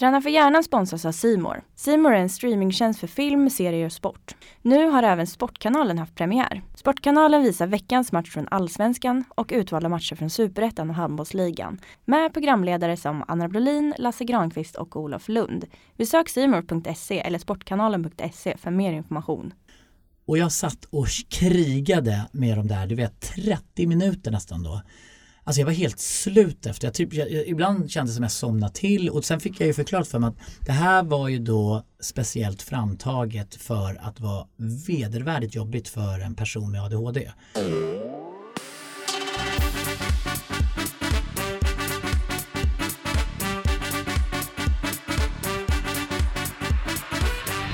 Träna för hjärnan sponsras av Simor. Simor är en streamingtjänst för film, serier och sport. Nu har även Sportkanalen haft premiär. Sportkanalen visar veckans match från Allsvenskan och utvalda matcher från Superettan och Handbollsligan. Med programledare som Anna Brolin, Lasse Granqvist och Olof Lund. Besök simor.se eller sportkanalen.se för mer information. Och jag satt och krigade med de där, du vet 30 minuter nästan då. Alltså jag var helt slut efter. Jag typ, jag, ibland kändes det som jag somnade till och sen fick jag ju förklarat för mig att det här var ju då speciellt framtaget för att vara vedervärdigt jobbigt för en person med ADHD.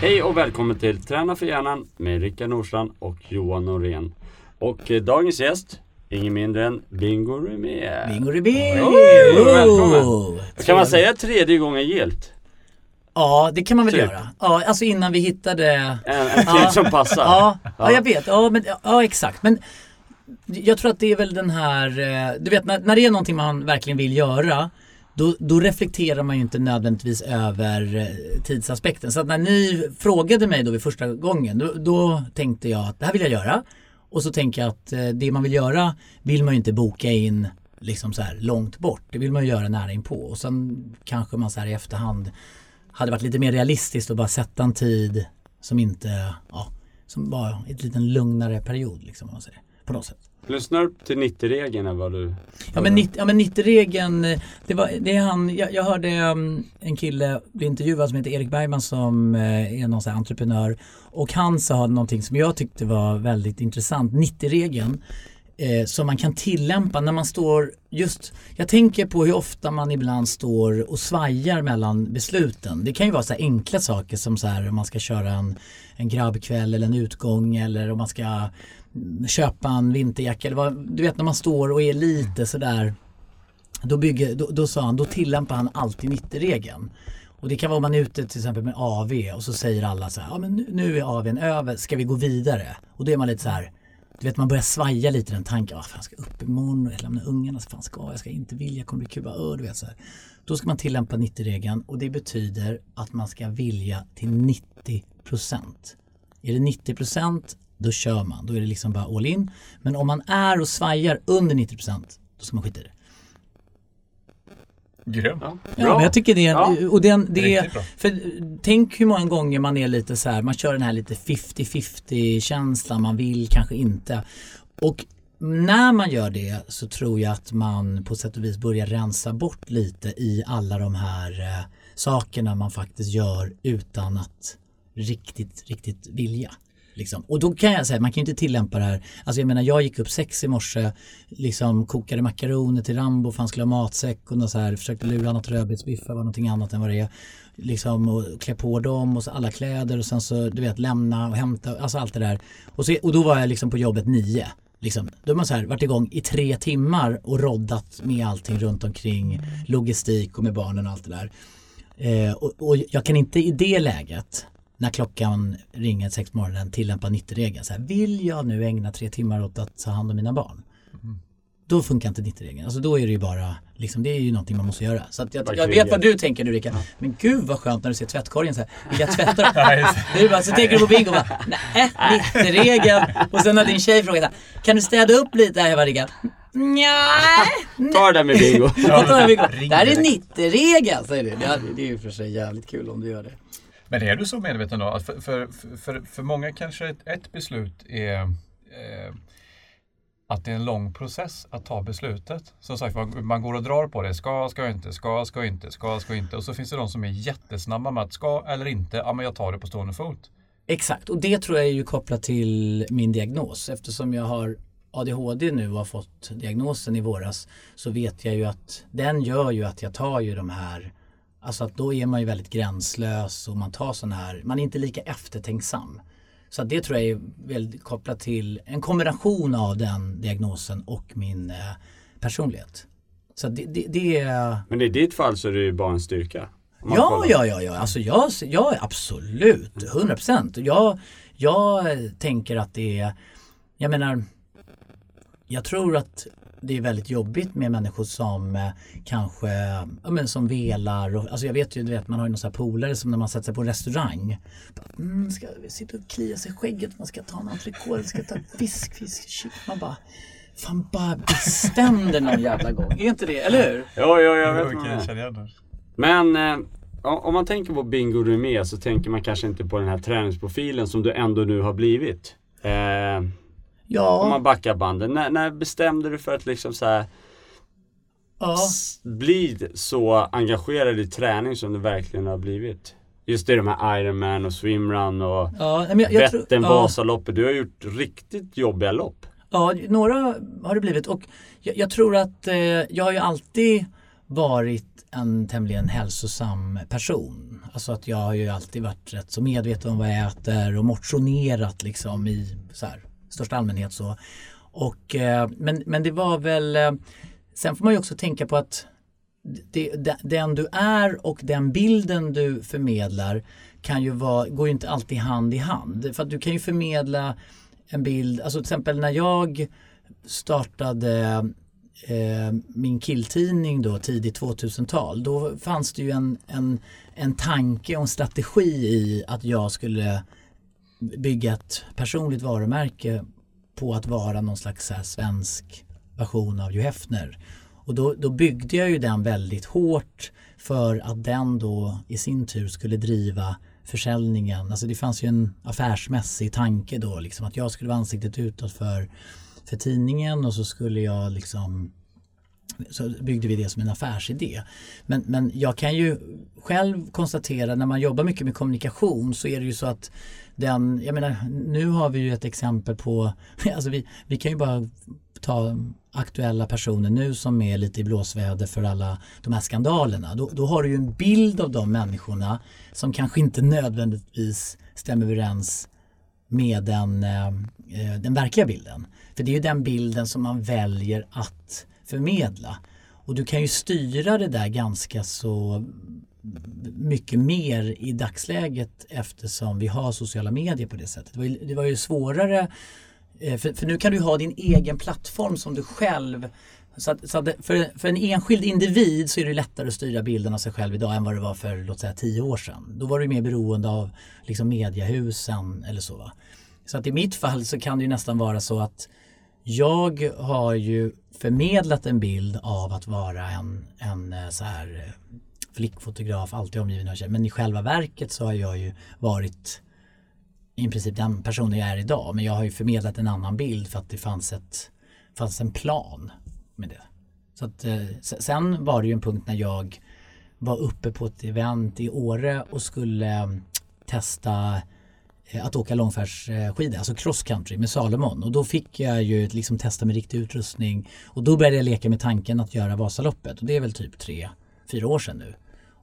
Hej och välkommen till Träna för hjärnan med Rickard Nordstrand och Johan Norén. Och eh, dagens gäst, ingen mindre än Bingo Rimér. Bingo Rimér! Oh, välkommen! Kan man säga tredje gången gilt? Ja, det kan man väl Typ. göra. Ja, alltså innan vi hittade... En, en Ja. som passar. Ja, ja, jag vet. Ja, men, ja, exakt. Men jag tror att det är väl den här, eh, du vet när, när det är någonting man verkligen vill göra då, då reflekterar man ju inte nödvändigtvis över eh, tidsaspekten. Så att när ni frågade mig då vid första gången då, då tänkte jag att det här vill jag göra. Och så tänker jag att eh, det man vill göra vill man ju inte boka in liksom så här långt bort. Det vill man ju göra nära inpå. Och sen kanske man så här i efterhand hade varit lite mer realistiskt och bara sätta en tid som inte, ja, som bara ett liten lugnare period liksom om man säger. På något sätt. Lyssnar du till 90-regeln eller vad du... Ja men, 90, ja, men 90-regeln, det, var, det är han, jag, jag hörde um, en kille bli intervjuad som heter Erik Bergman som eh, är någon sån här entreprenör och han sa någonting som jag tyckte var väldigt intressant, 90-regeln eh, som man kan tillämpa när man står just, jag tänker på hur ofta man ibland står och svajar mellan besluten. Det kan ju vara så här enkla saker som så här om man ska köra en, en grabbkväll eller en utgång eller om man ska köpa en vinterjacka eller vad, du vet när man står och är lite sådär då, bygger, då, då sa han, då tillämpar han alltid 90-regeln. Och det kan vara om man är ute till exempel med AV och så säger alla så här, ja men nu, nu är AWn över, ska vi gå vidare? Och då är man lite så här, du vet man börjar svaja lite i den tanken, ah, fan jag ska upp imorgon och lämna ungarna, fan ska jag, jag ska inte vilja, kommer bli kul, bara, du vet så här. Då ska man tillämpa 90-regeln och det betyder att man ska vilja till 90% Är det 90 då kör man, då är det liksom bara all in. Men om man är och svajar under 90% då ska man skita i det. Grymt. Ja, Ja, men jag tycker det, Ja. och den, det Riktigt bra. för tänk hur många gånger man är lite så här, man kör den här lite 50-50 känslan, man vill kanske inte. Och när man gör det så tror jag att man på sätt och vis börjar rensa bort lite i alla de här eh, sakerna man faktiskt gör utan att riktigt, riktigt vilja. Liksom. Och då kan jag säga, man kan ju inte tillämpa det här. Alltså jag menar jag gick upp sex i morse, liksom kokade makaroner till Rambo för han skulle ha matsäck och något så här, försökte lura något rödbetsbiffar var någonting annat än vad det är. Liksom och klä på dem och så alla kläder och sen så du vet lämna och hämta, alltså allt det där. Och, så, och då var jag liksom på jobbet nio. Liksom, då har man så här varit igång i tre timmar och roddat med allting runt omkring logistik och med barnen och allt det där. Eh, och, och jag kan inte i det läget när klockan ringer sex på morgonen tillämpa 90-regeln. Så här, vill jag nu ägna tre timmar åt att ta hand om mina barn? Då funkar inte 90-regeln. Alltså då är det ju bara, liksom, det är ju någonting man måste göra. Så att jag, jag vet vad du tänker nu Rickard. Men gud vad skönt när du ser tvättkorgen så här. Vill jag tvätta det. Du bara, så tänker du på bingo och bara, nej, 90-regeln. Och sen har din tjej frågat så här, kan du städa upp lite? här?" Jag bara, Rickard, nej. Ta det där med bingo. Det här är direkt. 90-regeln, säger du. Det det är ju för sig jävligt kul om du gör det. Men är du så medveten då? För, för, för, för många kanske ett, ett beslut är eh, att det är en lång process att ta beslutet. Som sagt, man, man går och drar på det. Ska, ska inte, ska, ska inte, ska, ska inte. Och så finns det de som är jättesnabba med att ska eller inte, ja men jag tar det på stående fot. Exakt, och det tror jag är ju kopplat till min diagnos. Eftersom jag har ADHD nu och har fått diagnosen i våras så vet jag ju att den gör ju att jag tar ju de här Alltså att då är man ju väldigt gränslös och man tar sån här, man är inte lika eftertänksam. Så det tror jag är väldigt kopplat till en kombination av den diagnosen och min eh, personlighet. Så det, det, det är Men i ditt fall så är det ju bara en styrka. Ja, kollar. ja, ja, ja. Alltså jag, jag är absolut, 100 procent. Jag, jag tänker att det är, jag menar, jag tror att det är väldigt jobbigt med människor som eh, kanske ja, men som velar. Och, alltså jag vet ju, du vet, man har ju några polare som när man sätter sig på en restaurang. Bara, mm, ska sitta och klia sig i skägget, man ska ta en entrecote, ska ta fisk, fisk, kyck. Man bara Fan bara bestäm dig någon jävla gång. Är inte det, eller hur? Ja, ja, jag vet Jo, är. känner igen det. Men eh, om man tänker på Bingo Rimér så tänker man kanske inte på den här träningsprofilen som du ändå nu har blivit. Eh, om Ja, man backar banden. När, när bestämde du för att liksom så här, ja. bli så engagerad i träning som du verkligen har blivit? Just det, de här Ironman och swimrun och ja Vättern, ja. Vasaloppet. Du har gjort riktigt jobbiga lopp. Ja, några har det blivit och jag, jag tror att eh, jag har ju alltid varit en tämligen hälsosam person. Alltså att jag har ju alltid varit rätt så medveten om vad jag äter och motionerat liksom i så här, största allmänhet så. Och, eh, men, men det var väl, eh, sen får man ju också tänka på att det, den du är och den bilden du förmedlar kan ju vara, går ju inte alltid hand i hand. För att du kan ju förmedla en bild, alltså till exempel när jag startade eh, min killtidning då tidigt 2000-tal då fanns det ju en, en, en tanke och en strategi i att jag skulle bygga ett personligt varumärke på att vara någon slags här svensk version av Hugh Hefner. Och då, då byggde jag ju den väldigt hårt för att den då i sin tur skulle driva försäljningen. Alltså det fanns ju en affärsmässig tanke då liksom att jag skulle vara ansiktet utåt för, för tidningen och så skulle jag liksom så byggde vi det som en affärsidé. Men, men jag kan ju själv konstatera när man jobbar mycket med kommunikation så är det ju så att den, jag menar nu har vi ju ett exempel på, alltså vi, vi kan ju bara ta aktuella personer nu som är lite i blåsväder för alla de här skandalerna. Då, då har du ju en bild av de människorna som kanske inte nödvändigtvis stämmer överens med den, eh, eh, den verkliga bilden. För det är ju den bilden som man väljer att förmedla. Och du kan ju styra det där ganska så mycket mer i dagsläget eftersom vi har sociala medier på det sättet. Det var ju, det var ju svårare eh, för, för nu kan du ha din egen plattform som du själv så att, så att för, för en enskild individ så är det lättare att styra bilden av sig själv idag än vad det var för låt säga tio år sedan. Då var du mer beroende av liksom mediahusen eller så. Va? Så att i mitt fall så kan det ju nästan vara så att jag har ju förmedlat en bild av att vara en, en eh, så här eh, flickfotograf, alltid omgiven av tjejer. Men i själva verket så har jag ju varit i princip den personen jag är idag. Men jag har ju förmedlat en annan bild för att det fanns, ett, fanns en plan med det. Så att, eh, sen var det ju en punkt när jag var uppe på ett event i Åre och skulle mm, testa eh, att åka långfärdsskidor, alltså cross country med Salomon. Och då fick jag ju liksom testa med riktig utrustning. Och då började jag leka med tanken att göra Vasaloppet. Och det är väl typ tre, fyra år sedan nu.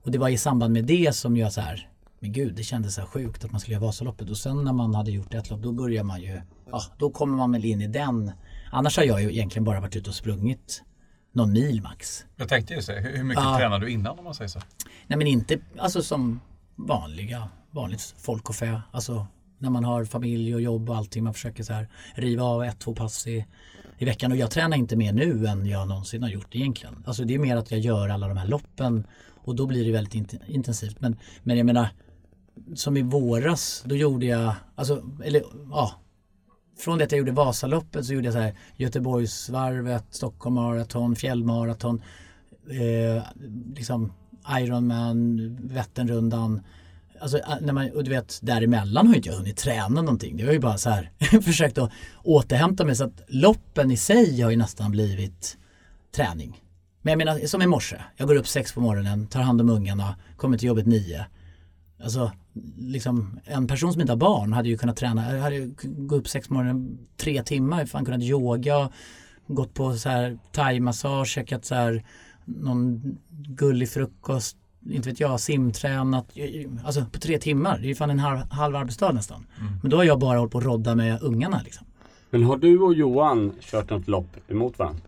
Och det var i samband med det som jag så här, men gud det kändes så här sjukt att man skulle göra Vasaloppet. Och sen när man hade gjort ett lopp då börjar man ju, ja då kommer man väl in i den. Annars har jag ju egentligen bara varit ute och sprungit någon mil max. Jag tänkte ju säga, hur mycket Ja. tränar du innan om man säger så? Nej men inte alltså som vanliga, vanligt folk och fä. Alltså när man har familj och jobb och allting. Man försöker så här riva av ett, två pass i, i veckan. Och jag tränar inte mer nu än jag någonsin har gjort egentligen. Alltså det är mer att jag gör alla de här loppen och då blir det väldigt intensivt. Men, men jag menar som i våras, då gjorde jag, alltså, eller ja, från det att jag gjorde Vasaloppet så gjorde jag så här Göteborgsvarvet, Stockholm Marathon, Fjällmarathon, eh, liksom Ironman, Vätternrundan. Alltså äh, när man, och du vet däremellan har inte jag hunnit träna någonting. Det var ju bara så här försökt att återhämta mig så att loppen i sig har ju nästan blivit träning. Men jag menar som i morse. Jag går upp sex på morgonen, tar hand om ungarna, kommer till jobbet nio. Alltså liksom en person som inte har barn hade ju kunnat träna, äh, hade ju gå upp sex på morgonen tre timmar, fan kunnat yoga, gått på så här thaimassage, käkat så här någon gullig frukost, inte vet jag, simtränat. Alltså på tre timmar, det är ju fan en halv, halv arbetsdag nästan. Men då har jag bara hållit på att rodda med ungarna liksom. Men har du och Johan kört något lopp emot varandra?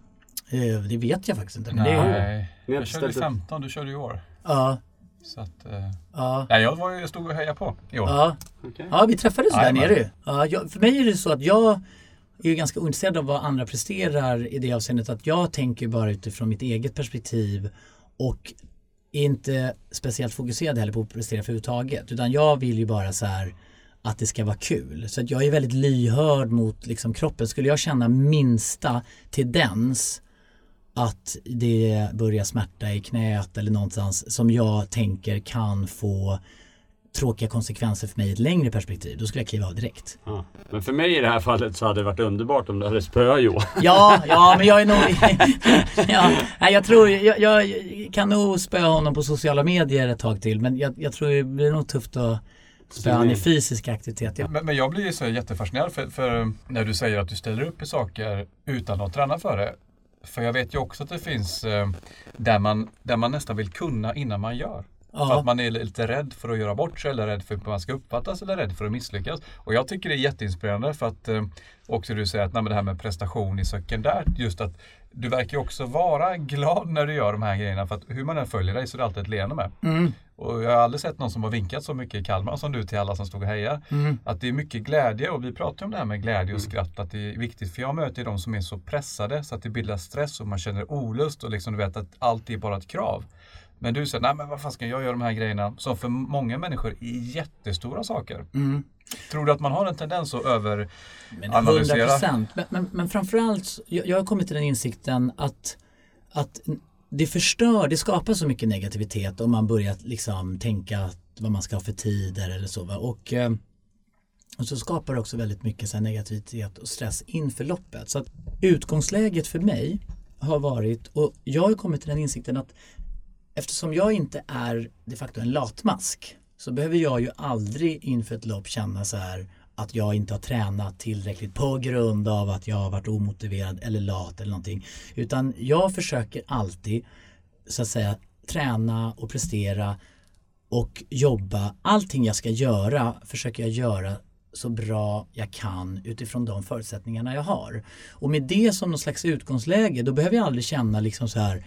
Eh, Det vet jag faktiskt inte. Men det är, Nej, har jag körde ställt upp- 15, du körde i år. ja, Så att, eh, ja, nej, jag, var, jag stod och hejade på i år. ja. Okej. Ja, vi träffades där Jajamän. nere ju. Ja, jag, för mig är det så att jag är ju ganska ointresserad av vad andra presterar i det avseendet att jag tänker bara utifrån mitt eget perspektiv och är inte speciellt fokuserad heller på att prestera för överhuvudtaget utan jag vill ju bara så här att det ska vara kul. Så att jag är väldigt lyhörd mot liksom kroppen. Skulle jag känna minsta tendens att det börjar smärta i knät eller någonstans som jag tänker kan få tråkiga konsekvenser för mig i ett längre perspektiv, då skulle jag kliva av direkt. Ja. Men för mig i det här fallet så hade det varit underbart om du hade spöat Johan. Ja, ja men jag är nog... ja, nej, jag tror, jag, jag kan nog spöa honom på sociala medier ett tag till men jag, jag tror det blir nog tufft att spöa honom i fysisk aktivitet. Ja. Men, men jag blir så jättefascinerad för, för när du säger att du ställer upp i saker utan att träna för det. För jag vet ju också att det finns eh, där, man, där man nästan vill kunna innan man gör. Ja. För att man är lite rädd för att göra bort sig eller rädd för hur man ska uppfattas eller rädd för att misslyckas. Och jag tycker det är jätteinspirerande för att eh, också du säger att nej, det här med prestation i sekundärt, just att du verkar också vara glad när du gör de här grejerna för att hur man än följer dig så är det alltid ett leende med. Mm, Och jag har aldrig sett någon som har vinkat så mycket i Kalmar som du till alla som stod och hejade. mm, Att det är mycket glädje och vi pratar om det här med glädje och skratt. Att det är viktigt för jag möter de som är så pressade så att det bildar stress och man känner olust och liksom du vet att allt är bara ett krav. Men du säger, nej men vad fan ska jag göra de här grejerna som för många människor är jättestora saker. mm. Tror du att man har en tendens att över Men Analysera. 100 procent. Men, men, men framförallt, jag, jag har kommit till den insikten att, att det förstör, det skapar så mycket negativitet om man börjar liksom tänka vad man ska ha för tider eller så. Va? Och, eh, och så skapar det också väldigt mycket så negativitet och stress inför loppet. Så att utgångsläget för mig har varit, och jag har kommit till den insikten att eftersom jag inte är de facto en latmask så behöver jag ju aldrig inför ett lopp känna så här att jag inte har tränat tillräckligt på grund av att jag har varit omotiverad eller lat eller någonting. Utan jag försöker alltid så att säga träna och prestera och jobba. Allting jag ska göra försöker jag göra så bra jag kan utifrån de förutsättningarna jag har. Och med det som någon slags utgångsläge då behöver jag aldrig känna liksom så här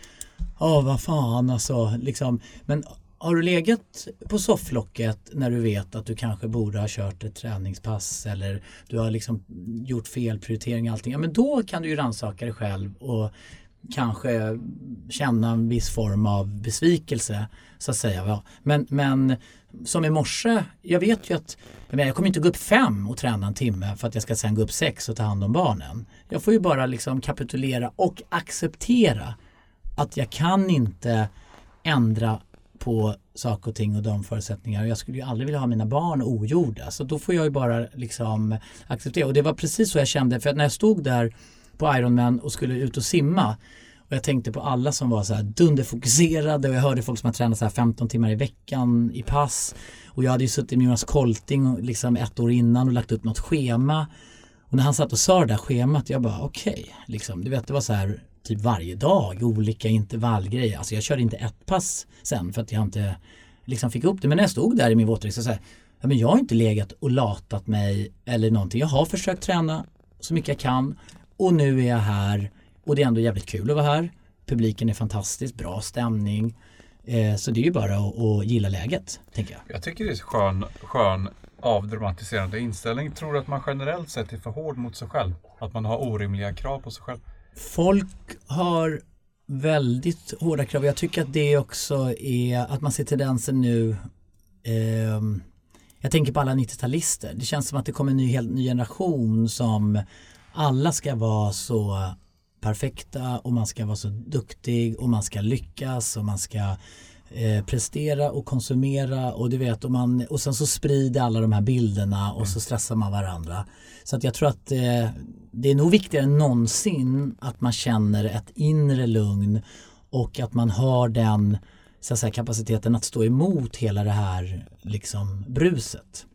Ja vad fan alltså liksom. Men har du legat på sofflocket när du vet att du kanske borde ha kört ett träningspass eller du har liksom gjort fel prioritering och allting. Ja men då kan du ju rannsaka dig själv och kanske känna en viss form av besvikelse så att säga. Men, men som i morse, jag vet ju att jag, jag kommer inte gå upp fem och träna en timme för att jag ska sen gå upp sex och ta hand om barnen. Jag får ju bara liksom kapitulera och acceptera att jag kan inte ändra på saker och ting och de förutsättningar. Jag skulle ju aldrig vilja ha mina barn ogjorda. Så då får jag ju bara liksom acceptera. Och det var precis så jag kände. För att när jag stod där på Ironman och skulle ut och simma och jag tänkte på alla som var så här dunderfokuserade och jag hörde folk som har tränat så här 15 timmar i veckan i pass. Och jag hade ju suttit med Jonas Kolting liksom ett år innan och lagt upp något schema. Och när han satt och sa det där schemat, jag bara okej, liksom, du vet det var så här typ varje dag, olika intervallgrejer. Alltså jag körde inte ett pass sen för att jag inte liksom fick upp det. Men när jag stod där i min våtdräkt så sa jag, ja, men jag har inte legat och latat mig eller någonting. Jag har försökt träna så mycket jag kan och nu är jag här och det är ändå jävligt kul att vara här. Publiken är fantastisk, bra stämning. Eh, så det är ju bara att, att gilla läget, tänker jag. Jag tycker det är en skön, skön avdramatiserande inställning. Tror du att man generellt sett är för hård mot sig själv? Att man har orimliga krav på sig själv? Folk har väldigt hårda krav. Jag tycker att det också är att man ser tendensen nu eh, jag tänker på alla 90-talister. Det känns som att det kommer en ny, helt ny generation som alla ska vara så perfekta och man ska vara så duktig och man ska lyckas och man ska eh, prestera och konsumera och du vet och, man, och sen så sprider alla de här bilderna och så stressar man varandra. Så att jag tror att eh, det är nog viktigare än någonsin att man känner ett inre lugn och att man har den så att säga, kapaciteten att stå emot hela det här liksom bruset.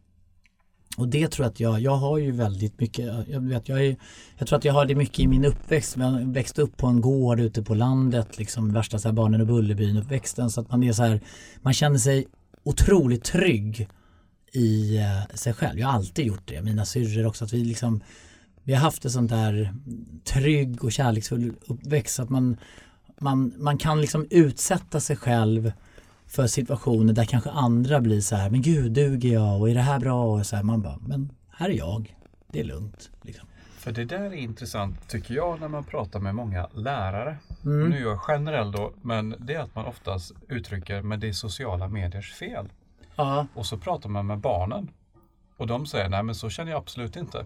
Och det tror jag att jag, jag har ju väldigt mycket, jag, vet, jag, är, jag tror att jag har det mycket i min uppväxt. Jag växte upp på en gård ute på landet, liksom värsta så här barnen och Bullerbyn uppväxten. Så att man är så här, man känner sig otroligt trygg i eh, sig själv. Jag har alltid gjort det, mina syrror också. Att vi liksom, vi har haft en sån där trygg och kärleksfull uppväxt. Så att man, man, man kan liksom utsätta sig själv för situationer där kanske andra blir så här, men gud duger jag och är det här bra? Och så här, man bara, men här är jag, det är lugnt. Liksom. För det där är intressant tycker jag när man pratar med många lärare. Mm. Nu är jag generell då, men det är att man oftast uttrycker men det är sociala mediers fel. Ja, Och så pratar man med barnen. Och de säger nej men så känner jag absolut inte.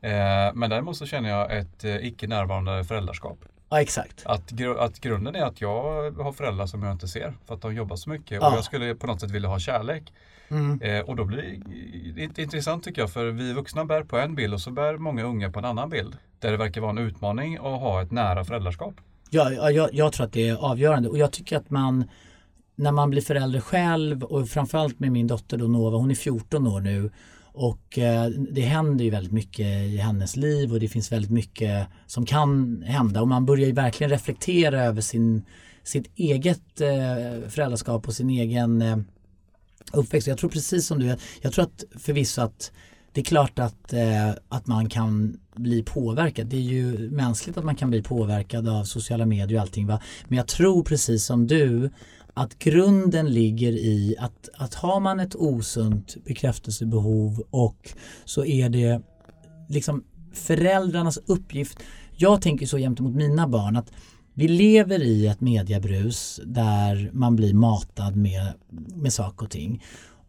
Eh, men däremot så känner jag ett eh, icke närvarande föräldraskap. Ja exakt. Att, gru- att grunden är att jag har föräldrar som jag inte ser för att de jobbar så mycket Ja. och jag skulle på något sätt vilja ha kärlek. Mm. Eh, och då blir det intressant tycker jag för vi vuxna bär på en bild och så bär många unga på en annan bild. Där det verkar vara en utmaning att ha ett nära föräldraskap. Ja, ja, jag, jag tror att det är avgörande och jag tycker att man när man blir förälder själv och framförallt med min dotter då Nova, hon är 14 år nu och eh, det händer ju väldigt mycket i hennes liv och det finns väldigt mycket som kan hända och man börjar ju verkligen reflektera över sin, sitt eget eh, föräldraskap och sin egen eh, uppväxt. Jag tror precis som du, jag tror att förvisso att det är klart att, eh, att man kan bli påverkad. Det är ju mänskligt att man kan bli påverkad av sociala medier och allting. Va? Men jag tror precis som du att grunden ligger i att, att har man ett osunt bekräftelsebehov och så är det liksom föräldrarnas uppgift. Jag tänker så jämt mot mina barn att vi lever i ett mediebrus där man blir matad med, med saker och ting.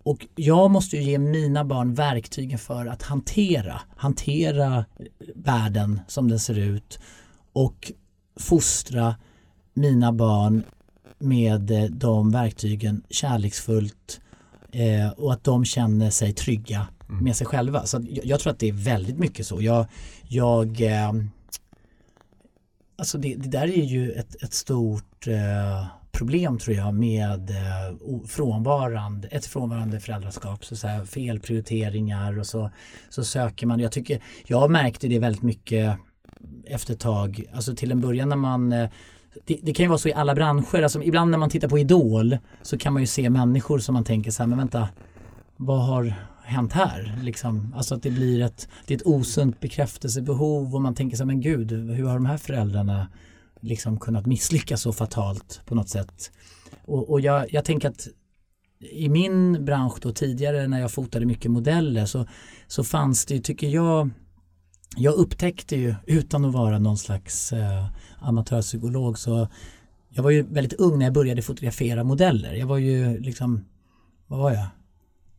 Och jag måste ju ge mina barn verktygen för att hantera, hantera världen som den ser ut och fostra mina barn med eh, de verktygen kärleksfullt eh, och att de känner sig trygga med sig själva. Så jag, jag tror att det är väldigt mycket så. Jag, jag eh, Alltså det, det där är ju ett, ett stort eh, problem tror jag med eh, frånvarande, ett frånvarande föräldraskap. Så, så här, felprioriteringar och så, så söker man. Jag, tycker, jag märkte det väldigt mycket efter ett tag. Alltså till en början när man eh, det, det kan ju vara så i alla branscher. Alltså ibland när man tittar på Idol så kan man ju se människor som man tänker så här, men vänta, vad har hänt här? Liksom, alltså att det blir ett, det är ett osunt bekräftelsebehov och man tänker så här, men gud, hur har de här föräldrarna liksom kunnat misslyckas så fatalt på något sätt? Och, och jag, jag tänker att i min bransch då tidigare när jag fotade mycket modeller så, så fanns det ju, tycker jag, jag upptäckte ju utan att vara någon slags eh, amatörpsykolog så jag var ju väldigt ung när jag började fotografera modeller. Jag var ju liksom, vad var jag?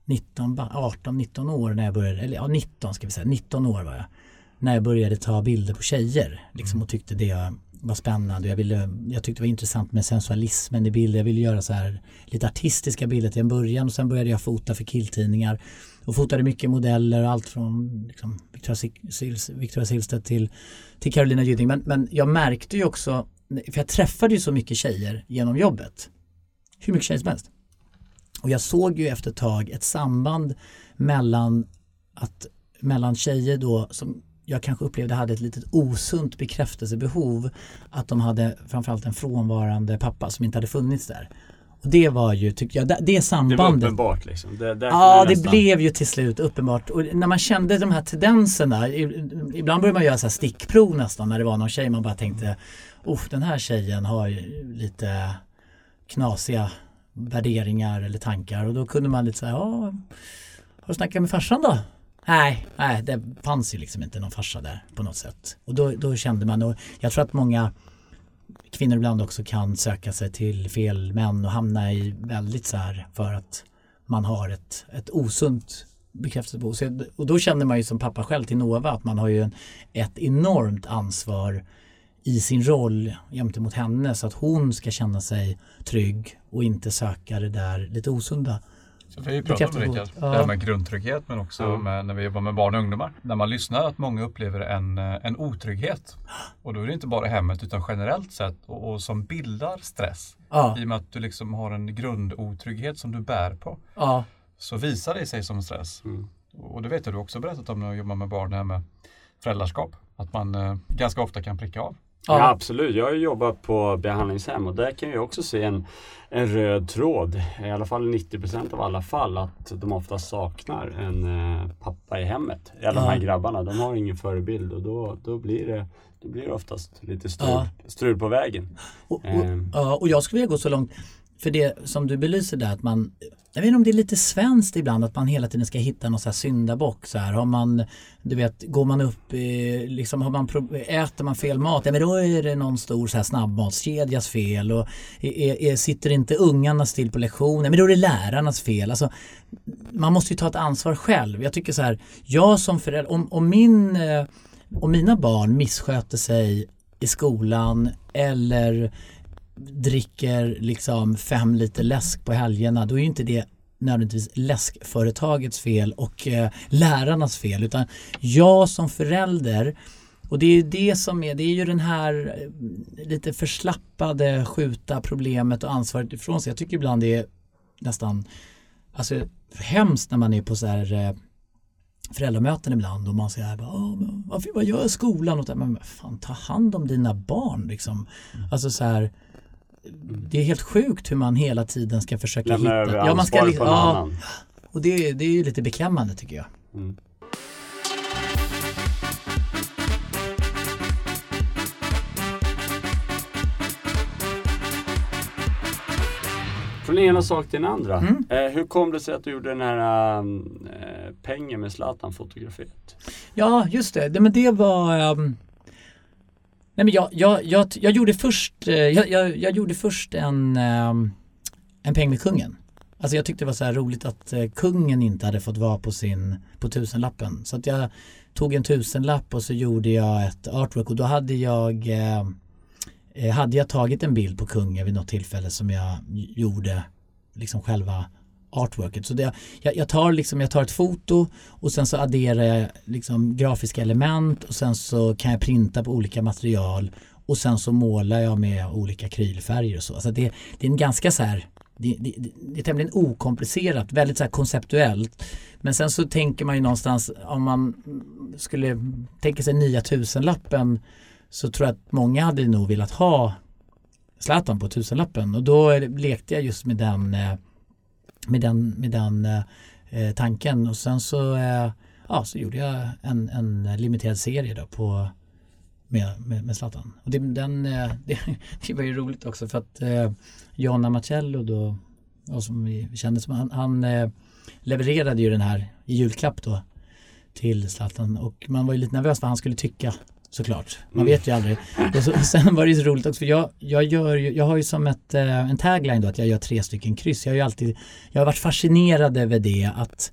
19, 18, 19 år när jag började, eller ja 19 ska vi säga, 19 år var jag. När jag började ta bilder på tjejer liksom, och tyckte det var spännande. Jag, ville, jag tyckte det var intressant med sensualismen i bilder. Jag ville göra så här lite artistiska bilder till en början och sen började jag fota för killtidningar och fotade mycket modeller och allt från liksom, Victoria, Victoria Silvstedt till, till Carolina Gynning. Men, men jag märkte ju också, för jag träffade ju så mycket tjejer genom jobbet. Hur mycket tjejer som helst. Och jag såg ju efter ett tag ett samband mellan att mellan tjejer då som jag kanske upplevde hade ett litet osunt bekräftelsebehov att de hade framförallt en frånvarande pappa som inte hade funnits där. Och det var ju, tycker jag, det, det Det var sambandet. uppenbart liksom. Det, Ja, det nästan- blev ju till slut uppenbart. Och när man kände de här tendenserna, ibland började man göra så stickprov nästan när det var någon tjej man bara tänkte, oh, den här tjejen har ju lite knasiga värderingar eller tankar och då kunde man lite säga, ja, har du snackat med farsan då? Nej, nej, det fanns ju liksom inte någon farsa där på något sätt. Och då, då kände man, och jag tror att många kvinnor ibland också kan söka sig till fel män och hamna i väldigt så här för att man har ett, ett osunt bekräftelsebehov. Och då känner man ju som pappa själv till Nova att man har ju en, ett enormt ansvar i sin roll gentemot henne så att hon ska känna sig trygg och inte söka det där lite osunda. Så vi har ju pratat om Rickard, det här med grundtrygghet men också Ja. med, när vi jobbar med barn och ungdomar. När man lyssnar att många upplever en, eh, en otrygghet. Och då är det inte bara hemmet utan generellt sett och, och som bildar stress. Ja, I och med att du liksom har en grundotrygghet som du bär på. ja, Så visar det sig som stress. Mm. Och det vet jag du också berättat om när du jobbar med barn, det här med föräldraskap. Att man eh, ganska ofta kan pricka av. Ja, ja. absolut. Jag har jobbat på behandlingshem och där kan jag också se en, en röd tråd, i alla fall 90% av alla fall, att de ofta saknar en eh, pappa i hemmet. Alla de här Ja. grabbarna, de har ingen förebild och då, då, blir, det, då blir det oftast lite strul, Ja. strul på vägen. Och, och, ja, och jag skulle vilja gå så långt, för det som du belyser där att man jag vet inte om det är lite svenskt ibland att man hela tiden ska hitta någon så här syndabock. Så här. Har man, du vet, går man upp, i... liksom, har man, äter man fel mat, ja, men då är det någon stor så här snabbmatskedjas fel. Och är, är, sitter inte ungarna still på lektionen, men då är det lärarnas fel. Alltså, man måste ju ta ett ansvar själv. Jag tycker så här, jag som förälder, om, om, min, eh, om mina barn missköter sig i skolan eller dricker liksom fem liter läsk på helgerna då är inte det nödvändigtvis läskföretagets fel och eh, lärarnas fel utan jag som förälder och det är det som är, det är ju den här eh, lite förslappade skjuta problemet och ansvaret ifrån sig. Jag tycker ibland det är nästan alltså, hemskt när man är på så här eh, föräldramöten ibland och man säger varför, vad gör skolan? Och men fan, ta hand om dina barn liksom. Mm. Alltså så här det är helt sjukt hur man hela tiden ska försöka Lämna hitta. över ja, man ska, på någon ja, annan. Och det, det är ju lite beklämmande tycker jag. Mm. Från ena sak till den andra. Mm. Eh, hur kom det sig att du gjorde den här äh, pengen med Zlatan-fotografiet? Ja, just det. det men det var um, Nej, men jag, jag, jag, jag gjorde först, eh, jag, jag, jag, gjorde först en, ehm, en peng med kungen. Alltså jag tyckte det var så här roligt att eh, kungen inte hade fått vara på sin, på tusenlappen. Så att jag tog en tusenlapp och så gjorde jag ett artwork och då hade jag eh, hade jag tagit en bild på kungen vid något tillfälle som jag gjorde liksom själva artworket. Så det, jag, jag, tar liksom, jag tar ett foto och sen så adderar jag liksom grafiska element och sen så kan jag printa på olika material och sen så målar jag med olika krylfärger och så. Alltså det, det är en ganska så här det, det, det, är tämligen okomplicerat, väldigt så här konceptuellt. Men sen så tänker man ju någonstans om man skulle tänka sig nya tusenlappen så tror jag att många hade nog velat ha Zlatan på tusenlappen och då lekte jag just med den eh, med den, med den eh, tanken. Och sen så, eh, ja, så gjorde jag en, en limiterad serie då på med, med, med Zlatan. Och det, den, eh, det, det, var ju roligt också för att eh, Jonna Marcello då, och som vi kände som han, han eh, levererade ju den här i julklapp då till Zlatan. Och man var ju lite nervös vad han skulle tycka såklart. Man mm. vet ju aldrig. Och, så, sen var det ju så roligt också för jag, jag, gör ju, jag har ju som ett, eh, en tagline då att jag gör tre stycken kryss. Jag har ju alltid, jag har varit fascinerad över det att,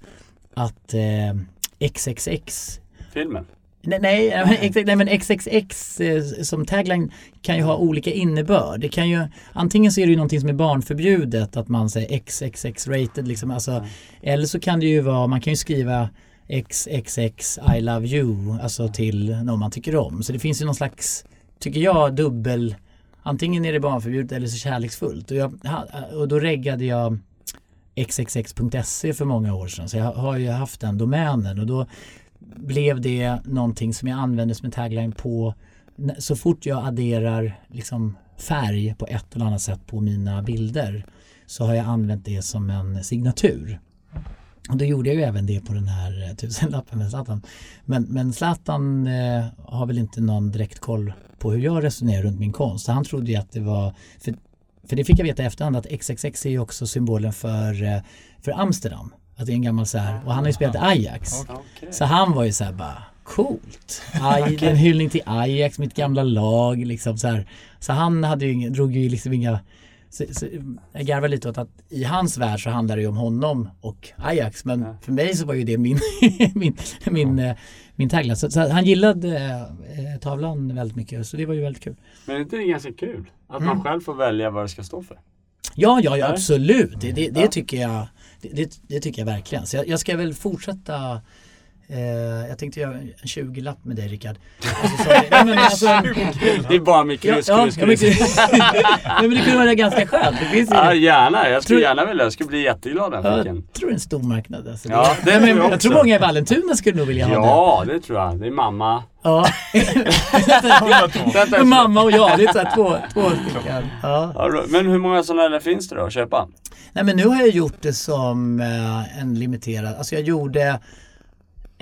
att eh, XXX Filmen? Nej, nej, nej, men XXX eh, som tagline kan ju ha olika innebörd. Det kan ju, antingen så är det ju någonting som är barnförbjudet, att man säger XXX rated liksom. Alltså, mm. Eller så kan det ju vara, man kan ju skriva XXX I love you, alltså till någon man tycker om. Så det finns ju någon slags, tycker jag, dubbel, antingen är det barnförbjudet eller så kärleksfullt. Och, jag, och då reggade jag xxx.se för många år sedan, så jag har ju haft den domänen och då blev det någonting som jag använde som en tagline på så fort jag adderar liksom färg på ett eller annat sätt på mina bilder så har jag använt det som en signatur. Och då gjorde jag ju även det på den här eh, tusenlappen med Zlatan. Men, men Zlatan eh, har väl inte någon direkt koll på hur jag resonerar runt min konst. Så han trodde ju att det var, för, för det fick jag veta i efterhand att XXX är ju också symbolen för, eh, för Amsterdam. Att det är en gammal så här, och han har ju spelat i Ajax. Okay. Så han var ju så här bara Coolt! Aj, okay. En hyllning till Ajax, mitt gamla lag liksom så här. Så han hade ju, drog ju liksom inga så, så, jag garvar lite åt att i hans värld så handlar det ju om honom och Ajax men ja. för mig så var ju det min, min, min, ja. Eh, min tagline. Så, så, han gillade eh, tavlan väldigt mycket så det var ju väldigt kul. Men är inte det ganska kul? Att mm. man själv får välja vad det ska stå för? Ja, ja, ja absolut. Det, det, det tycker jag det, det, tycker jag verkligen. Så jag, jag ska väl fortsätta Eh, jag tänkte göra en 20-lapp med dig Rickard. Alltså, alltså, det är bara kryss, ja, kryss. Ja, men det kunde vara ganska skönt. Det finns ja, gärna. Jag skulle tror, gärna vilja. Jag skulle bli jätteglad jag Jag tror det är en stor marknad. Alltså. Ja, det, det men, jag, jag tror många i Vallentuna skulle nog vilja ha det. Ja, det tror jag. Det är mamma. Ja. mamma och jag, det är så två, två stycken. Ja. Men hur många sådana finns det då att köpa? Nej men nu har jag gjort det som eh, en limiterad, alltså jag gjorde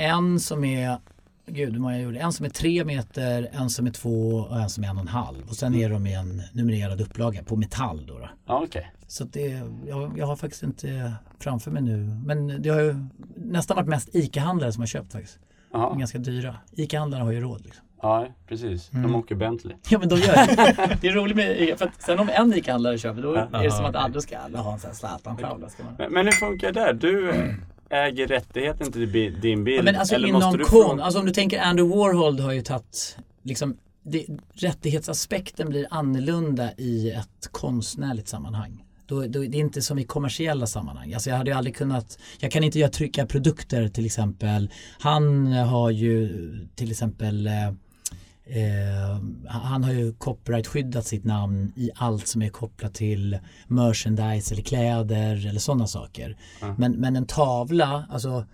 en som är Gud, hur många jag gjorde? En som är tre meter, en som är två och en som är en och en halv. Och sen är de i en numrerad upplaga på metall då. då. Ja, okay. Så det, jag, jag har faktiskt inte framför mig nu. Men det har ju nästan varit mest ICA-handlare som har köpt faktiskt. De Ja, ganska dyra. ICA-handlarna har ju råd. Liksom. ja precis. De Mm. åker Bentley. Ja men de gör det. det är roligt med ICA. För att sen om en ICA-handlare köper då är det Aha, som att alla ska alla ha en sån här Zlatan-tavla. Men, men hur funkar det? Du äger rättigheten till din bild? Ja, men alltså eller inom måste du kon, alltså om du tänker Andrew Warhol har ju tagit liksom det, rättighetsaspekten blir annorlunda i ett konstnärligt sammanhang. Då, då, det är inte som i kommersiella sammanhang. Alltså jag hade ju aldrig kunnat, jag kan inte göra trycka produkter till exempel. Han har ju till exempel eh, han har ju copyright-skyddat sitt namn i allt som är kopplat till merchandise eller kläder eller sådana saker. Ja. Men, men en tavla, alltså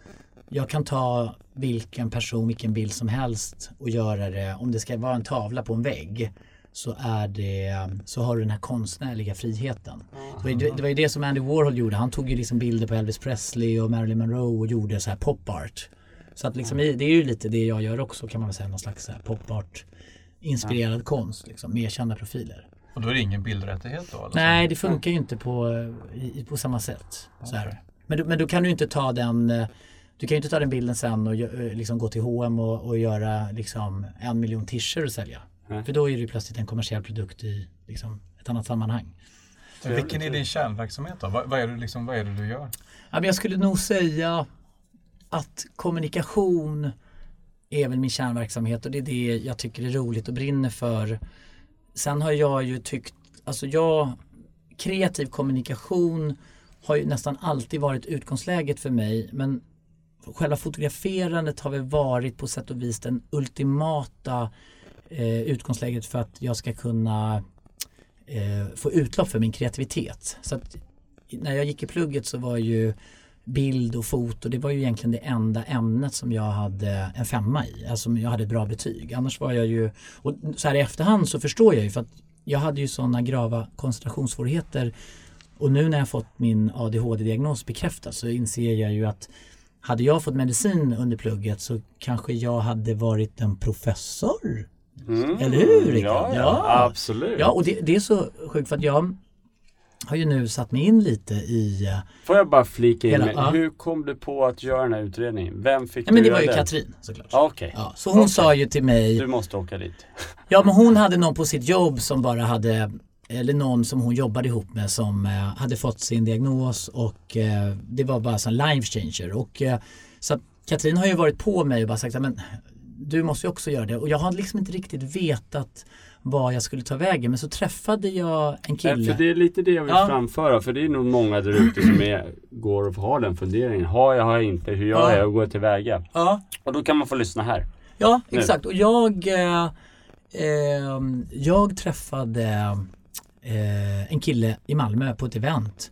jag kan ta vilken person, vilken bild som helst och göra det, om det ska vara en tavla på en vägg så, är det, så har du den här konstnärliga friheten. Det var, ju, det var ju det som Andy Warhol gjorde. Han tog ju liksom bilder på Elvis Presley och Marilyn Monroe och gjorde så här pop art. Så att liksom det är ju lite det jag gör också kan man väl säga, någon slags så här pop art inspirerad konst liksom, med kända profiler. Och då är det ingen bildrättighet då? Eller Nej, så? det funkar ju inte på, i, på samma sätt. Så här. Men, du- men då kan du inte ta den eh, du kan ju inte ta den bilden sen och eh, liksom gå till H&M och, och göra liksom en miljon t-shirts och sälja. Nej. För då är det ju plötsligt en kommersiell produkt i liksom ett annat sammanhang. Men vilken är din kärnverksamhet då? Vad, vad, är det liksom, vad är det du gör? Ja, men jag skulle nog säga att kommunikation är väl min kärnverksamhet och det är det jag tycker är roligt och brinner för. Sen har jag ju tyckt, alltså jag, kreativ kommunikation har ju nästan alltid varit utgångsläget för mig men själva fotograferandet har väl varit på sätt och vis den ultimata eh, utgångsläget för att jag ska kunna eh, få utlopp för min kreativitet. Så att när jag gick i plugget så var ju bild och foto, det var ju egentligen det enda ämnet som jag hade en femma i. Alltså jag hade ett bra betyg. Annars var jag ju, och så här i efterhand så förstår jag ju för att jag hade ju sådana grava koncentrationssvårigheter och nu när jag fått min ADHD-diagnos bekräftad så inser jag ju att hade jag fått medicin under plugget så kanske jag hade varit en professor. Mm. Eller hur, Rickard? Ja, ja, Ja. absolut. Ja, och det, det är så sjukt för att jag har ju nu satt mig in lite i eh, Får jag bara flika in Hela- ja. hur kom du på att göra den här utredningen? Vem fick Ja men du det var ju den? Katrin såklart. Ja, Okej, Ja, så hon Okej. sa ju till mig, du måste åka dit. ja men hon hade någon på sitt jobb som bara hade, eller någon som hon jobbade ihop med som eh, hade fått sin diagnos och eh, det var bara en life changer. Och, eh, så att Katrin har ju varit på mig och bara sagt, men du måste ju också göra det. Och jag har liksom inte riktigt vetat vad jag skulle ta vägen. Men så träffade jag en kille. För det är lite det jag vill Ja. framföra. För det är nog många där ute som är, går och har den funderingen. Har jag, har jag inte? Hur gör Ja. jag? Hur går jag tillväga? Ja, Och då kan man få lyssna här. Ja, Nu. exakt. Och jag, eh, eh, jag träffade eh, en kille i Malmö på ett event.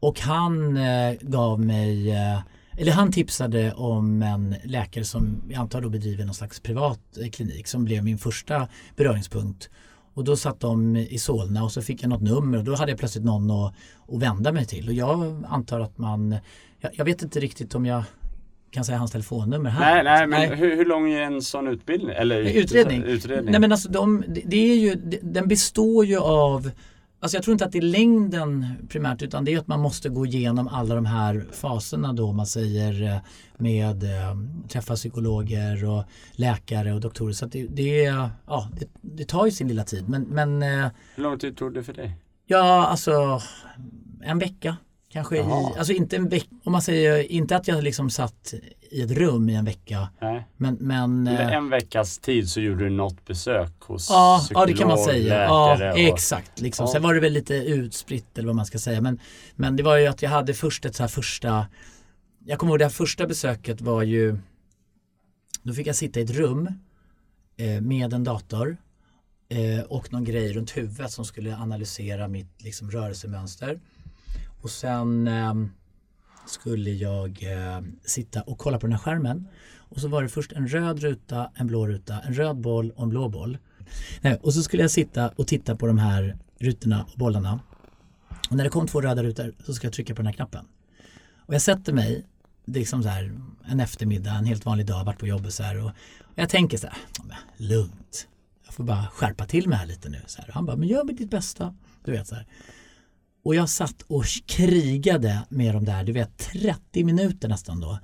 Och han eh, gav mig, eh, eller han tipsade om en läkare som jag antar då bedriver någon slags privat eh, klinik som blev min första beröringspunkt. Och då satt de i Solna och så fick jag något nummer och då hade jag plötsligt någon att, att vända mig till. Och jag antar att man, jag, jag vet inte riktigt om jag kan säga hans telefonnummer här. Nej, nej, men Hur, hur lång är en sån utbildning? Eller Utredning. utredning? Nej men alltså de, det, är ju, den består ju av Alltså jag tror inte att det är längden primärt utan det är att man måste gå igenom alla de här faserna då man säger eh, med eh, träffa psykologer och läkare och doktorer. Så det, det, ja, det, det tar ju sin lilla tid men, men eh, Hur lång tid tog det för dig? ja alltså en vecka kanske. I, alltså inte en vecka, om man säger inte att jag liksom satt i ett rum i en vecka Nej. men, men Under eh, en veckas tid så gjorde du något besök hos Ja, psykolog, ja det kan man säga. Ja, och... exakt. Liksom. Ja. Sen var det väl lite utspritt eller vad man ska säga. Men, men det var ju att jag hade först ett så här första Jag kommer ihåg det här första besöket var ju Då fick jag sitta i ett rum eh, med en dator eh, och någon grej runt huvudet som skulle analysera mitt liksom, rörelsemönster. Och sen ehm, skulle jag eh, sitta och kolla på den här skärmen. Och så var det först en röd ruta, en blå ruta, en röd boll och en blå boll. Nej, och så skulle jag sitta och titta på de här rutorna och bollarna. Och när det kom två röda rutor så ska jag trycka på den här knappen. Och jag sätter mig, det är liksom så här en eftermiddag, en helt vanlig dag, varit på jobbet så här och, jag tänker så här, lugnt. Jag får bara skärpa till mig här lite nu. Så här. Och han bara, men gör med ditt bästa. Du vet så här och jag satt och krigade med de där, du vet 30 minuter nästan då.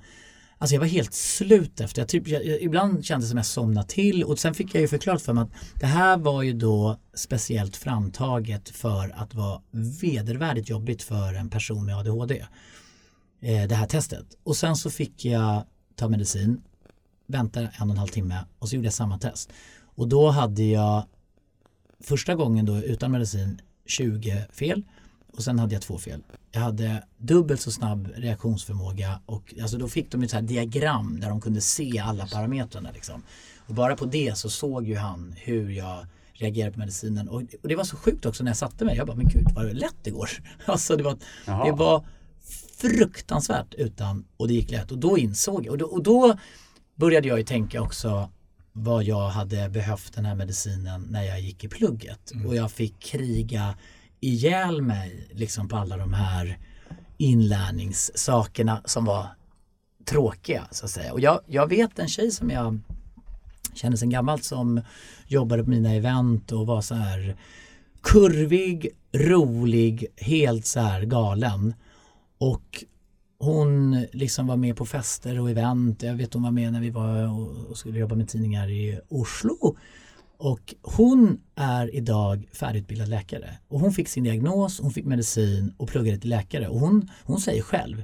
Alltså jag var helt slut efter, jag typ, jag, ibland kändes det som jag somnade till och sen fick jag ju förklarat för mig att det här var ju då speciellt framtaget för att vara vedervärdigt jobbigt för en person med ADHD. Eh, det här testet. Och sen så fick jag ta medicin, vänta en och en halv timme och så gjorde jag samma test. Och då hade jag första gången då utan medicin 20 fel och sen hade jag två fel. Jag hade dubbelt så snabb reaktionsförmåga och alltså då fick de ett så här diagram där de kunde se alla parametrarna. Liksom. Och bara på det så såg ju han hur jag reagerade på medicinen och, och det var så sjukt också när jag satte mig. Jag bara, men gud vad det lätt det går. Alltså det var, det var fruktansvärt utan och det gick lätt och då insåg jag och då, och då började jag ju tänka också vad jag hade behövt den här medicinen när jag gick i plugget mm. och jag fick kriga ihjäl mig liksom på alla de här inlärningssakerna som var tråkiga så att säga. Och jag, jag vet en tjej som jag känner sedan gammalt som jobbade på mina event och var så här kurvig, rolig, helt så här galen. Och hon liksom var med på fester och event. Jag vet hon var med när vi var och skulle jobba med tidningar i Oslo. Och hon är idag färdigutbildad läkare. Och hon fick sin diagnos, hon fick medicin och pluggade till läkare. Och hon, hon säger själv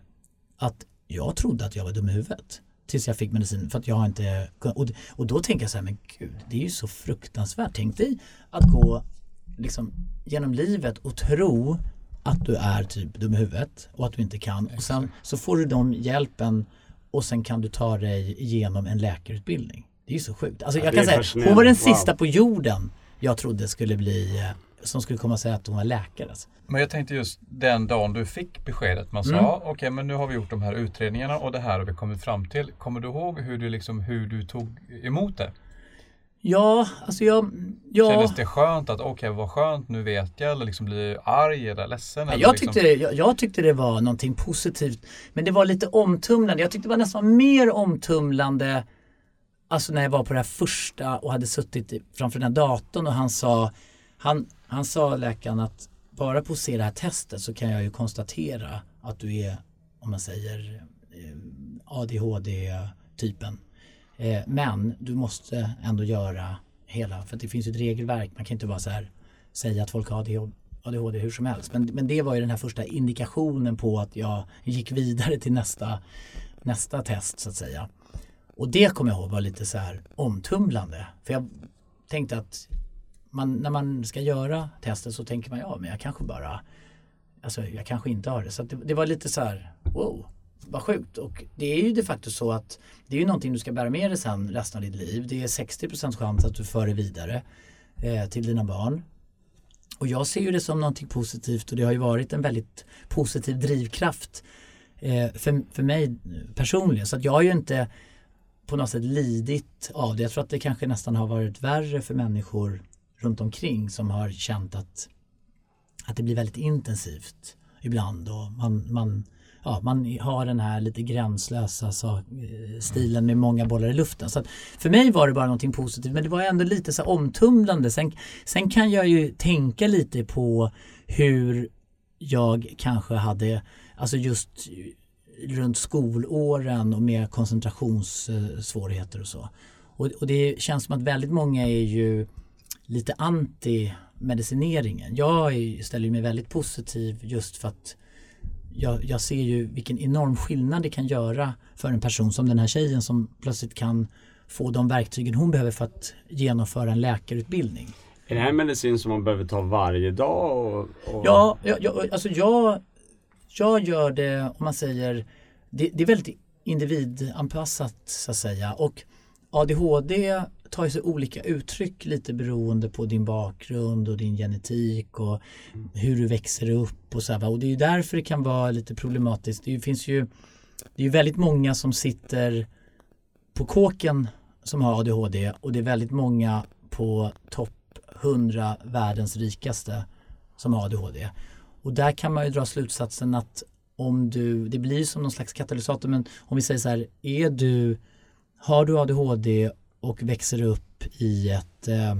att jag trodde att jag var dum i huvudet tills jag fick medicin för att jag inte och, och då tänker jag så här, men gud, det är ju så fruktansvärt. Tänk dig att gå liksom genom livet och tro att du är typ dum i huvudet och att du inte kan. Och sen så får du de hjälpen och sen kan du ta dig igenom en läkarutbildning. Det är ju så sjukt. Alltså, ja, jag kan säga, hon var den sista wow. på jorden jag trodde skulle bli eh, som skulle komma och säga att hon var läkare. Alltså. Men jag tänkte just den dagen du fick beskedet. Man sa mm. okej okay, men nu har vi gjort de här utredningarna och det här har vi kommit fram till. Kommer du ihåg hur du, liksom, hur du tog emot det? Ja, alltså jag... Ja. Kändes det skönt att okej okay, vad skönt nu vet jag eller liksom bli arg eller ledsen? Ja, eller jag, liksom... tyckte det, jag, jag, tyckte det var någonting positivt. Men det var lite omtumlande. Jag tyckte det var nästan mer omtumlande Alltså när jag var på det här första och hade suttit framför den här datorn och han sa Han, han sa läkaren att bara på att se det här testet så kan jag ju konstatera att du är om man säger eh, ADHD-typen. Eh, men du måste ändå göra hela, för det finns ju ett regelverk. Man kan inte bara så här säga att folk har ADHD, ADHD hur som helst. Men, men det var ju den här första indikationen på att jag gick vidare till nästa, nästa test så att säga. Och det kommer jag ihåg var lite så här omtumlande. För jag tänkte att man, när man ska göra testet så tänker man ja men jag kanske bara Alltså jag kanske inte har det. Så det, det, var lite så här wow vad sjukt. Och det är ju de facto så att det är ju någonting du ska bära med dig sen resten av ditt liv. Det är 60% chans att du för det vidare eh, till dina barn. Och jag ser ju det som någonting positivt och det har ju varit en väldigt positiv drivkraft eh, för, för mig personligen. Så att jag har ju inte på något sätt lidit av det. Jag tror att det kanske nästan har varit värre för människor runt omkring som har känt att, att det blir väldigt intensivt ibland och man, man, ja, man har den här lite gränslösa så, eh, stilen med många bollar i luften. Så för mig var det bara någonting positivt men det var ändå lite så omtumlande. Sen, sen kan jag ju tänka lite på hur jag kanske hade, alltså just runt skolåren och med koncentrationssvårigheter och så. Och, och, det känns som att väldigt många är ju lite anti medicineringen. Jag ställer mig väldigt positiv just för att jag, jag, ser ju vilken enorm skillnad det kan göra för en person som den här tjejen som plötsligt kan få de verktygen hon behöver för att genomföra en läkarutbildning. Är det här medicin som man behöver ta varje dag? Och, och... Ja, jag, alltså jag jag gör det, om man säger, det, det är väldigt individanpassat så att säga. Och ADHD tar sig olika uttryck lite beroende på din bakgrund och din genetik och hur du växer upp och så här, Och det är därför det kan vara lite problematiskt. Det finns ju det är väldigt många som sitter på kåken som har ADHD och det är väldigt många på topp 100 världens rikaste som har ADHD. Och där kan man ju dra slutsatsen att om du, det blir som någon slags katalysator, men om vi säger så här, är du, har du ADHD och växer upp i ett, eh,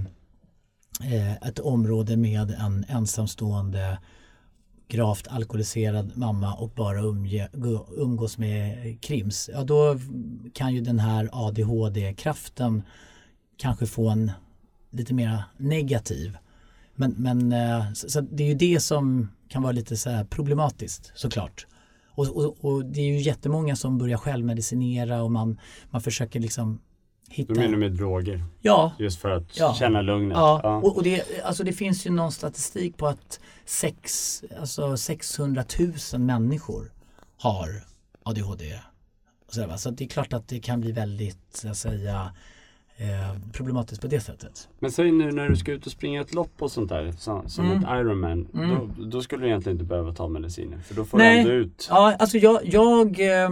eh, ett område med en ensamstående gravt alkoholiserad mamma och bara umge, umgås med krims, ja då kan ju den här ADHD-kraften kanske få en lite mer negativ. Men, men eh, så det är ju det som kan vara lite så problematiskt såklart. Och, och, och, det är ju jättemånga som börjar självmedicinera och man, man försöker liksom hitta... Du menar med droger? Ja. Just för att ja. känna lugnet? Ja, ja. Och, och, det, alltså det finns ju någon statistik på att sex, alltså 600 000 människor har ADHD. Så, så det är klart att det kan bli väldigt, så att säga, eh, problematiskt på det sättet. Men säg nu när du ska ut och springa ett lopp och sånt där som, som mm. ett Ironman. Mm. Då, då, skulle du egentligen inte behöva ta mediciner för då får Nej. du ändå ut. Ja, alltså jag, jag, eh,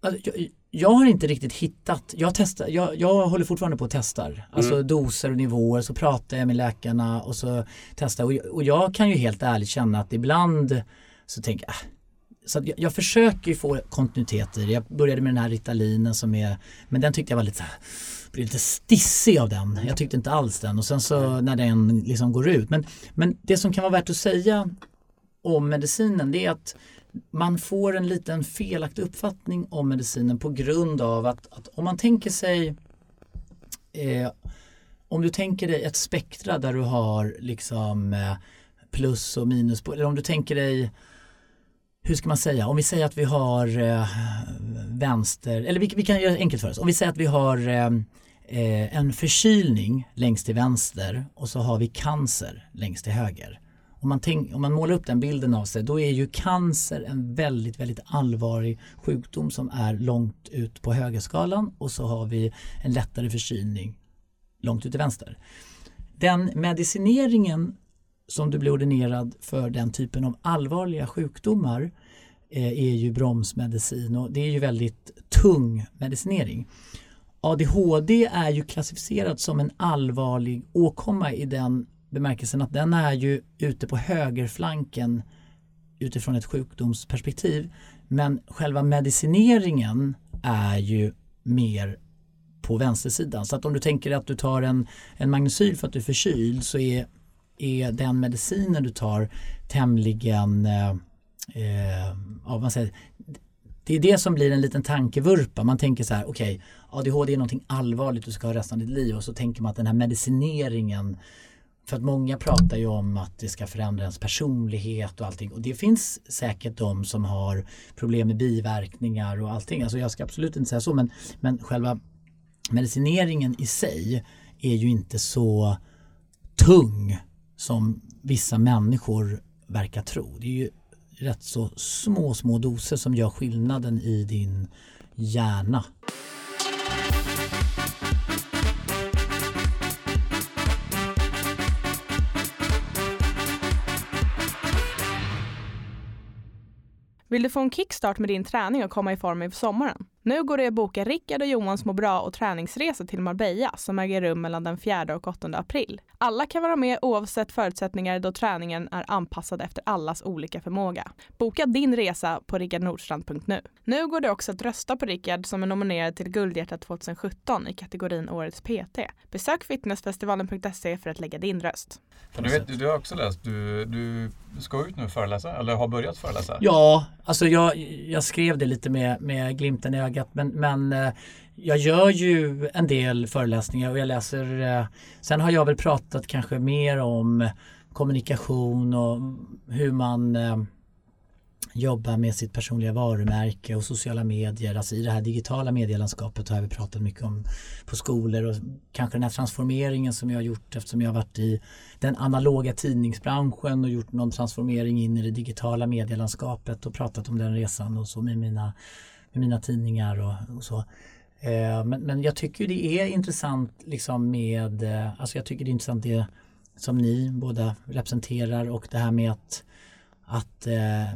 alltså jag, jag har inte riktigt hittat, jag, testar, jag, jag håller fortfarande på att testar. Alltså mm. doser och nivåer så pratar jag med läkarna och så testar och, och jag kan ju helt ärligt känna att ibland så tänker jag äh, så jag, jag, försöker ju få kontinuiteter. Jag började med den här Ritalinen som är, men den tyckte jag var lite så här, blev lite stissig av den. Jag tyckte inte alls den och sen så när den liksom går ut. Men, men det som kan vara värt att säga om medicinen det är att man får en liten felaktig uppfattning om medicinen på grund av att, att om man tänker sig eh, om du tänker dig ett spektra där du har liksom eh, plus och minus eller om du tänker dig hur ska man säga, om vi säger att vi har eh, vänster, eller vi, vi, kan göra det enkelt för oss. Om vi säger att vi har eh, Eh, en förkylning längst till vänster och så har vi cancer längst till höger. Om man, tänk, om man målar upp den bilden av sig då är ju cancer en väldigt, väldigt allvarlig sjukdom som är långt ut på högerskalan och så har vi en lättare förkylning långt ut till vänster. Den medicineringen som du blir ordinerad för den typen av allvarliga sjukdomar eh, är ju bromsmedicin och det är ju väldigt tung medicinering. ADHD är ju klassificerat som en allvarlig åkomma i den bemärkelsen att den är ju ute på högerflanken utifrån ett sjukdomsperspektiv. Men själva medicineringen är ju mer på vänstersidan. Så att om du tänker att du tar en, en magnesyl för att du är förkyld så är, är den medicinen du tar tämligen eh, eh, ja, man säger, det är det som blir en liten tankevurpa. Man tänker så här, okej, okay, ADHD är någonting allvarligt du ska ha resten av ditt liv och så tänker man att den här medicineringen för att många pratar ju om att det ska förändra ens personlighet och allting och det finns säkert de som har problem med biverkningar och allting. Alltså jag ska absolut inte säga så men, men själva medicineringen i sig är ju inte så tung som vissa människor verkar tro. Det är ju rätt så små, små doser som gör skillnaden i din hjärna. Vill du få en kickstart med din träning och komma i form inför sommaren? Nu går det att boka Rickard och Johans må bra och träningsresa till Marbella som äger rum mellan den 4 och 8 april. Alla kan vara med oavsett förutsättningar då träningen är anpassad efter allas olika förmåga. Boka din resa på rickardnordstrand.nu. Nu går det också att rösta på Rickard som är nominerad till Guldhjärta 2017 i kategorin Årets PT. Besök fitnessfestivalen.se för att lägga din röst. du, vet, du har också läst, du, du ska ut nu och föreläsa, eller har börjat föreläsa? Ja, alltså jag, jag skrev det lite med, med glimten i ögat men, men eh, jag gör ju en del föreläsningar och jag läser eh, Sen har jag väl pratat kanske mer om kommunikation och hur man eh, jobbar med sitt personliga varumärke och sociala medier. Alltså i det här digitala medielandskapet har vi pratat mycket om på skolor och kanske den här transformeringen som jag har gjort eftersom jag har varit i den analoga tidningsbranschen och gjort någon transformering in i det digitala medielandskapet och pratat om den resan och så med mina, med mina tidningar och, och så. Eh, men, men jag tycker det är intressant liksom med, eh, alltså jag tycker det är intressant det som ni båda representerar och det här med att att eh,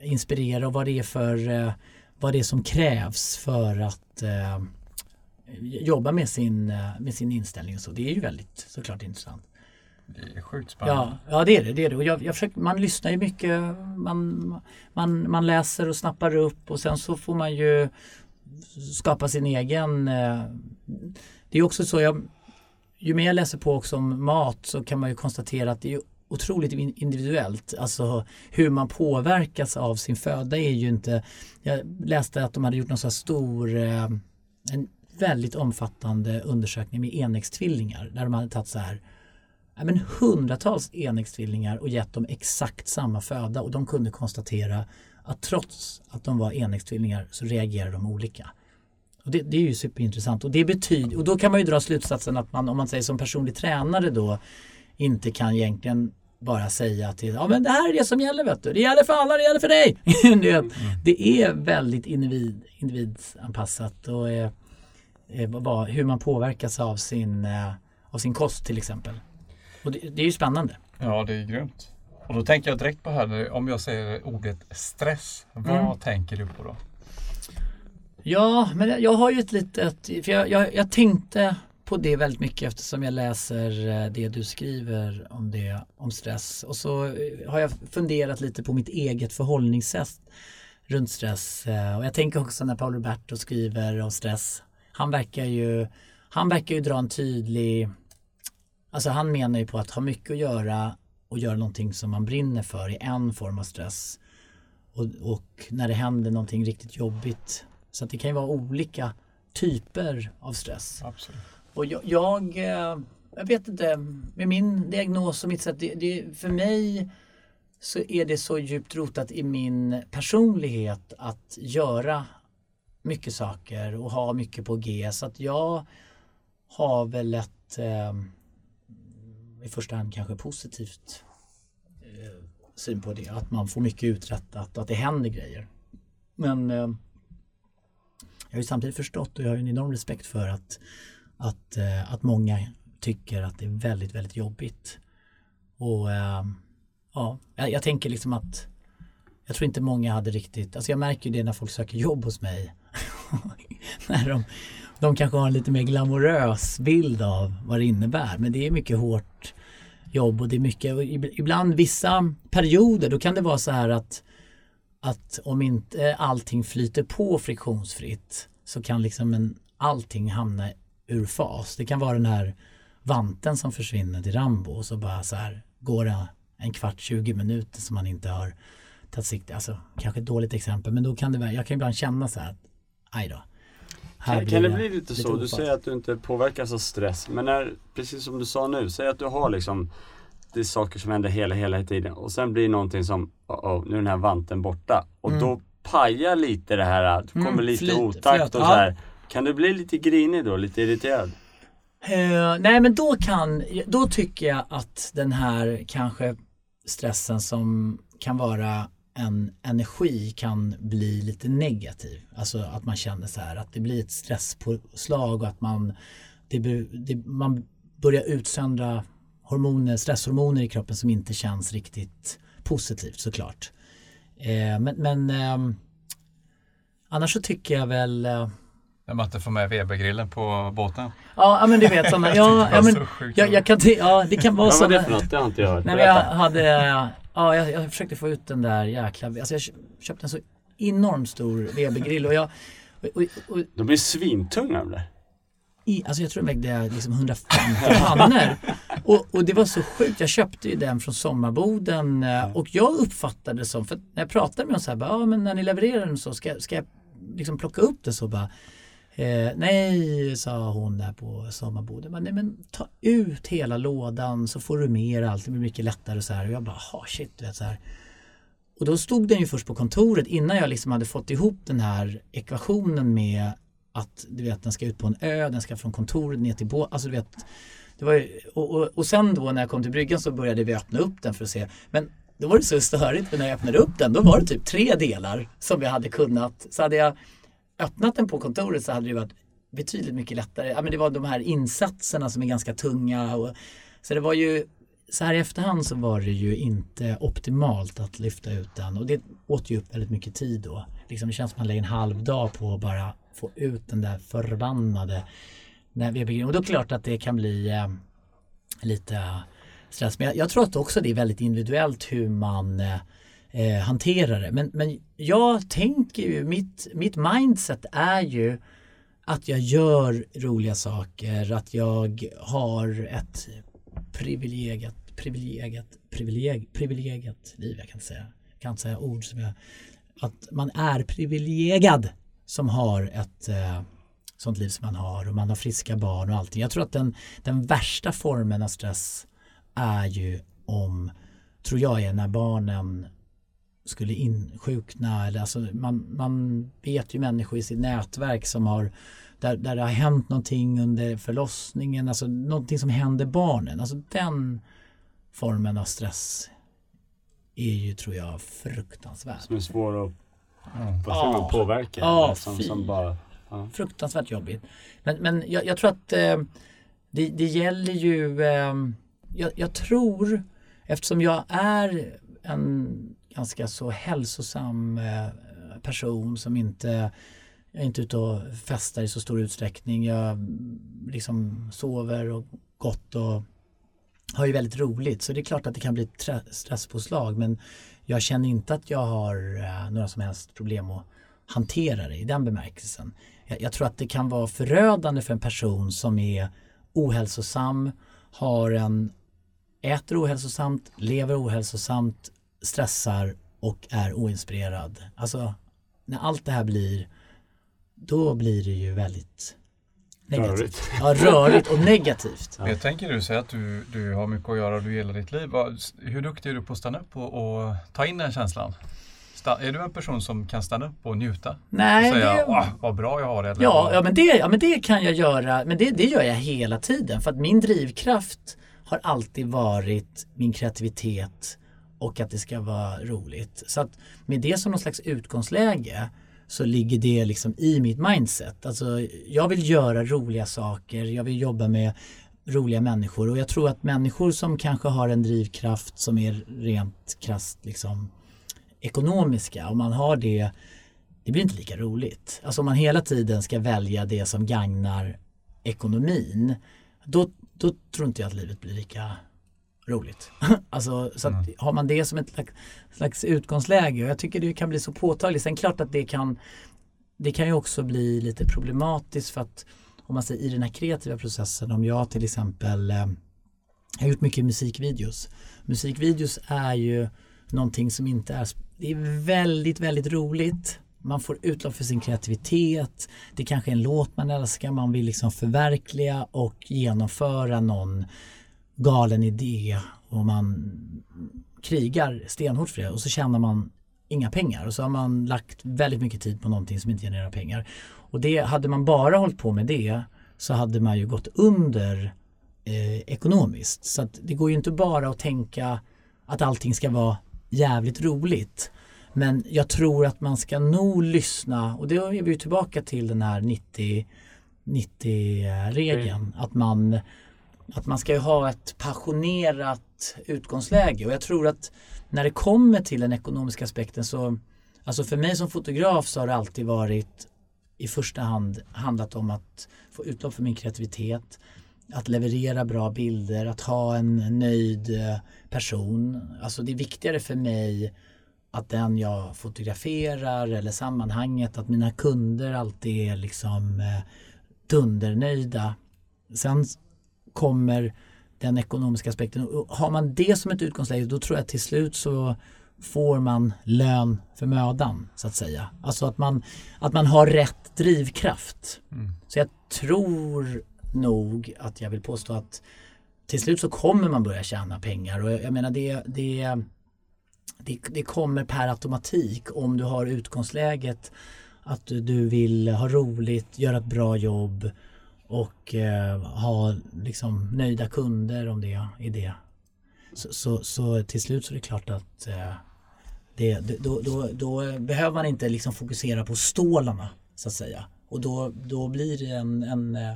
inspirera och vad det är för eh, vad det är som krävs för att eh, jobba med sin, eh, med sin inställning. Så det är ju väldigt såklart intressant. Sjukt spännande. Ja, ja det är det. det, är det. Och jag, jag försöker, man lyssnar ju mycket, man, man, man läser och snappar upp och sen så får man ju skapa sin egen... Eh, det är också så, jag, ju mer jag läser på också om mat så kan man ju konstatera att det är otroligt individuellt. Alltså hur man påverkas av sin föda är ju inte... Jag läste att de hade gjort någon så här stor, eh, en väldigt omfattande undersökning med enäggstvillingar där de hade tagit så här men hundratals enäggstvillingar och gett dem exakt samma föda och de kunde konstatera att trots att de var enäggstvillingar så reagerar de olika. Och det, det, är ju superintressant och det betyder, och då kan man ju dra slutsatsen att man om man säger som personlig tränare då inte kan egentligen bara säga till, ja men det här är det som gäller vet du, det gäller för alla, det gäller för dig. det, mm. det är väldigt individ, individanpassat och eh, eh, hur man påverkas av sin, eh, av sin kost till exempel. Och det, det är ju spännande. Ja, det är grymt. Och då tänker jag direkt på här, om jag säger ordet stress, vad mm. tänker du på då? Ja, men jag har ju ett litet, för jag, jag, jag, tänkte på det väldigt mycket eftersom jag läser eh, det du skriver om det, om stress. Och så eh, har jag funderat lite på mitt eget förhållningssätt runt stress. Eh, och jag tänker också när Paolo Roberto skriver om stress. Han verkar ju, han verkar ju dra en tydlig, alltså han menar ju på att ha mycket att göra och göra någonting som man brinner för i en form av stress. Och, och när det händer någonting riktigt jobbigt så att det kan ju vara olika typer av stress. Absolut. Och jag, jag, eh, jag, vet inte, med min diagnos och mitt sätt, det, det, för mig så är det så djupt rotat i min personlighet att göra mycket saker och ha mycket på G så att jag har väl ett eh, i första hand kanske positivt eh, syn på det, att man får mycket uträttat och att det händer grejer. Men eh, jag har ju samtidigt förstått och jag har en enorm respekt för att, att, eh, att många tycker att det är väldigt, väldigt jobbigt. Och eh, ja, jag, jag tänker liksom att jag tror inte många hade riktigt, alltså jag märker det när folk söker jobb hos mig. när de, de kanske har en lite mer glamorös bild av vad det innebär. Men det är mycket hårt jobb och det är mycket, ibland vissa perioder då kan det vara så här att att om inte allting flyter på friktionsfritt så kan liksom en, allting hamna ur fas. Det kan vara den här vanten som försvinner till Rambo och så bara så här går det en kvart, 20 minuter som man inte har tagit sikte. Alltså kanske ett dåligt exempel men då kan det vara... jag kan ibland känna så här att aj då. Kan, kan, det bli lite, lite så? Du säger att du inte påverkas av stress men när, precis som du sa nu, säg att du har liksom det är saker som händer hela, hela tiden och sen blir det någonting som, oh, oh, nu är den här vanten borta och mm. då pajar lite det här, det kommer mm, lite flyt, otakt flöt, och så här. Kan du bli lite grinig då, lite irriterad? Uh, nej men då kan, då tycker jag att den här kanske stressen som kan vara en energi kan bli lite negativ. Alltså att man känner så här att det blir ett stresspåslag och att man, det, det, man börjar utsöndra hormoner, stresshormoner i kroppen som inte känns riktigt positivt såklart. Eh, men men eh, annars så tycker jag väl eh, när man inte får med Webergrillen på båten. Ja, men du vet sådana. Ja, ja, men, jag, jag kan ja, det kan vara sådana. Vad var det för något? Det har inte jag hört. Nej, jag hade, ja, jag, jag försökte få ut den där jäkla, alltså jag köpte en så enormt stor Webergrill och jag och, och, och, De blir svintunga de där i, alltså jag tror den vägde liksom 150 pannor. Och, och, det var så sjukt. Jag köpte ju den från sommarboden eh, och jag uppfattade det som, för när jag pratade med dem så här, ja men när ni levererar den så ska, ska jag liksom plocka upp det så bara Eh, nej, sa hon där på sommarboden. nej men ta ut hela lådan så får du mer allt. Det blir mycket lättare och så här. Och jag bara, ha shit, du vet så här. Och då stod den ju först på kontoret innan jag liksom hade fått ihop den här ekvationen med att du vet, den ska ut på en ö, den ska från kontoret ner till båten. Alltså, du vet, det var ju, och, och, och sen då när jag kom till bryggan så började vi öppna upp den för att se. Men då var det så störigt för när jag öppnade upp den då var det typ tre delar som jag hade kunnat. Så hade jag öppnat den på kontoret så hade det varit betydligt mycket lättare. Ja, men det var de här insatserna som är ganska tunga. Och, så det var ju så här i efterhand så var det ju inte optimalt att lyfta ut den och det åt ju upp väldigt mycket tid då. Liksom, det känns som att man lägger en halv dag på att bara få ut den där förbannade när vi Och då är det klart att det kan bli eh, lite stress. Men jag, jag, tror att också det är väldigt individuellt hur man eh, eh, hantera det. Men, men jag tänker ju, mitt, mitt mindset är ju att jag gör roliga saker, att jag har ett privilegierat, privilegierat, privileg, privilegierat liv. Jag kan inte säga, jag kan inte säga ord som jag... Att man är privilegierad som har ett eh, sånt liv som man har och man har friska barn och allting. Jag tror att den, den värsta formen av stress är ju om, tror jag är när barnen skulle insjukna. Eller alltså man, man vet ju människor i sitt nätverk som har där, där det har hänt någonting under förlossningen, alltså någonting som händer barnen. Alltså den formen av stress är ju tror jag fruktansvärd. Som är svår att mm. ja. påverka. Ja, som, som bara, ja. Fruktansvärt jobbigt. Men, men jag, jag tror att eh, det, det gäller ju, eh, jag, jag tror eftersom jag är en ganska så hälsosam eh, person som inte jag är inte ute och festar i så stor utsträckning. Jag liksom sover och gott och har ju väldigt roligt. Så det är klart att det kan bli ett stresspåslag men jag känner inte att jag har eh, några som helst problem att hantera det i den bemärkelsen. Jag, jag tror att det kan vara förödande för en person som är ohälsosam, har en, äter ohälsosamt, lever ohälsosamt, stressar och är oinspirerad. Alltså när allt det här blir då blir det ju väldigt negativt. Rörigt. Ja, rörigt och negativt. Ja. Jag tänker du säger att du, du har mycket att göra och du gillar ditt liv. Hur duktig är du på att stanna upp och, och ta in den känslan? Är du en person som kan stanna upp och njuta? Nej. Och säga, det... vad bra jag har det. Ja, ja, men det, ja, men det kan jag göra. Men det, det gör jag hela tiden. För att min drivkraft har alltid varit min kreativitet och att det ska vara roligt. Så att med det som någon slags utgångsläge så ligger det liksom i mitt mindset. Alltså, jag vill göra roliga saker, jag vill jobba med roliga människor och jag tror att människor som kanske har en drivkraft som är rent krasst liksom, ekonomiska, om man har det, det blir inte lika roligt. Alltså om man hela tiden ska välja det som gagnar ekonomin, då, då tror inte jag att livet blir lika roligt. alltså, så mm. har man det som ett slags utgångsläge och jag tycker det kan bli så påtagligt. Sen klart att det kan det kan ju också bli lite problematiskt för att om man säger i den här kreativa processen om jag till exempel eh, jag har gjort mycket musikvideos. Musikvideos är ju någonting som inte är, det är väldigt, väldigt roligt. Man får utlopp för sin kreativitet. Det kanske är en låt man älskar, man vill liksom förverkliga och genomföra någon galen idé och man krigar stenhårt för det och så tjänar man inga pengar och så har man lagt väldigt mycket tid på någonting som inte genererar pengar. Och det, hade man bara hållit på med det så hade man ju gått under eh, ekonomiskt. Så att det går ju inte bara att tänka att allting ska vara jävligt roligt. Men jag tror att man ska nog lyssna och det är vi tillbaka till den här 90 90-regeln. Mm. Att man att man ska ju ha ett passionerat utgångsläge och jag tror att när det kommer till den ekonomiska aspekten så Alltså för mig som fotograf så har det alltid varit i första hand handlat om att få utlopp för min kreativitet att leverera bra bilder, att ha en nöjd eh, person. Alltså det är viktigare för mig att den jag fotograferar eller sammanhanget, att mina kunder alltid är liksom eh, dundernöjda. Sen kommer den ekonomiska aspekten. Och har man det som ett utgångsläge då tror jag till slut så får man lön för mödan så att säga. Alltså att man, att man har rätt drivkraft. Mm. Så jag tror nog att jag vill påstå att till slut så kommer man börja tjäna pengar och jag menar det, det, det, det kommer per automatik om du har utgångsläget att du vill ha roligt, göra ett bra jobb och eh, ha liksom nöjda kunder om det är det. Så, så, så till slut så är det klart att eh, det, då, då, då, behöver man inte liksom fokusera på stålarna så att säga. Och då, då blir det en, en, eh,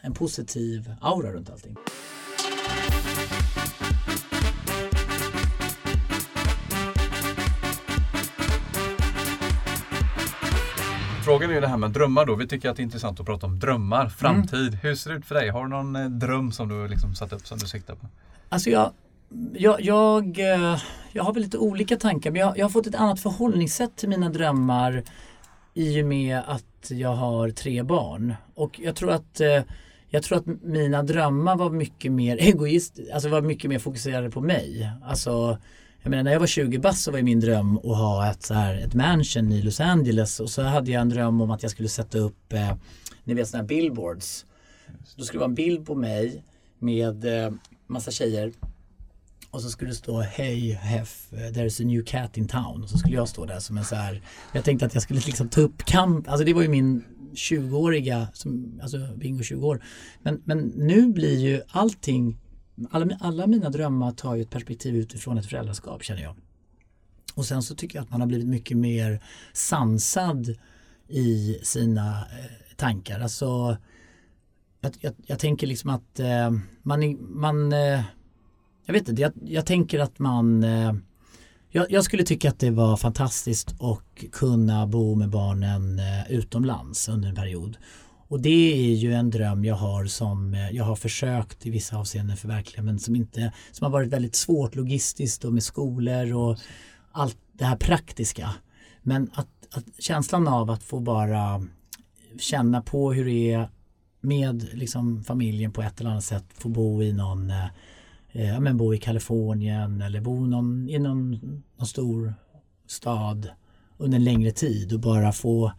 en positiv aura runt allting. Frågan är ju det här med drömmar då. Vi tycker att det är intressant att prata om drömmar, framtid. Mm. Hur ser det ut för dig? Har du någon eh, dröm som du liksom satt upp som du siktar på? Alltså jag, jag, jag, eh, jag har väl lite olika tankar men jag, jag har fått ett annat förhållningssätt till mina drömmar i och med att jag har tre barn. Och jag tror att eh, jag tror att mina drömmar var mycket mer egoist, alltså var mycket mer fokuserade på mig. Alltså, jag menar när jag var 20 bast så var ju min dröm att ha ett, så här, ett mansion i Los Angeles och så hade jag en dröm om att jag skulle sätta upp, eh, ni vet sådana här billboards. Då skulle det vara en bild på mig med eh, massa tjejer och så skulle det stå Hej Hef, there's a new cat in town. Och så skulle jag stå där som en så här Jag tänkte att jag skulle liksom ta upp kamp, alltså det var ju min 20-åriga, alltså bingo 20 år. Men, men nu blir ju allting, alla, alla mina drömmar tar ju ett perspektiv utifrån ett föräldraskap känner jag. Och sen så tycker jag att man har blivit mycket mer sansad i sina eh, tankar. Alltså, jag, jag, jag, tänker liksom att eh, man, man eh, jag vet inte, jag, jag tänker att man eh, jag, jag, skulle tycka att det var fantastiskt att kunna bo med barnen eh, utomlands under en period. Och det är ju en dröm jag har som eh, jag har försökt i vissa avseenden förverkliga men som, inte, som har varit väldigt svårt logistiskt och med skolor och allt det här praktiska. Men att, att känslan av att få bara känna på hur det är med liksom familjen på ett eller annat sätt, få bo i någon eh, men bo i Kalifornien eller bo någon, i någon, någon stor stad under en längre tid och bara få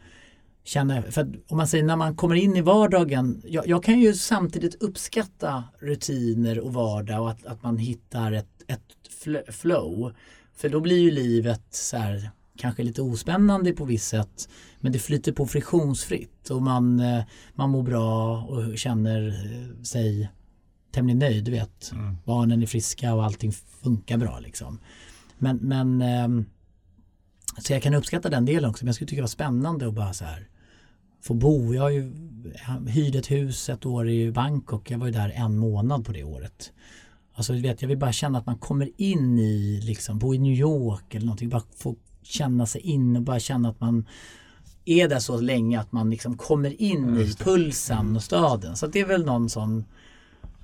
känna, för om man säger när man kommer in i vardagen, jag, jag, kan ju samtidigt uppskatta rutiner och vardag och att, att man hittar ett, ett flow. För då blir ju livet så här, kanske lite ospännande på visst sätt men det flyter på friktionsfritt och man, eh, man mår bra och känner eh, sig tämligen nöjd. Du vet, mm. barnen är friska och allting funkar bra liksom. Men, men eh, så jag kan uppskatta den delen också. Men jag skulle tycka det var spännande att bara så här få bo. Jag har ju hyrde ett hus ett år i Bangkok. Jag var ju där en månad på det året. Alltså vet, jag vill bara känna att man kommer in i, liksom, bo i New York eller någonting. Bara få känna sig in och bara känna att man är där så länge att man liksom kommer in i pulsen och staden. Så det är väl någon sån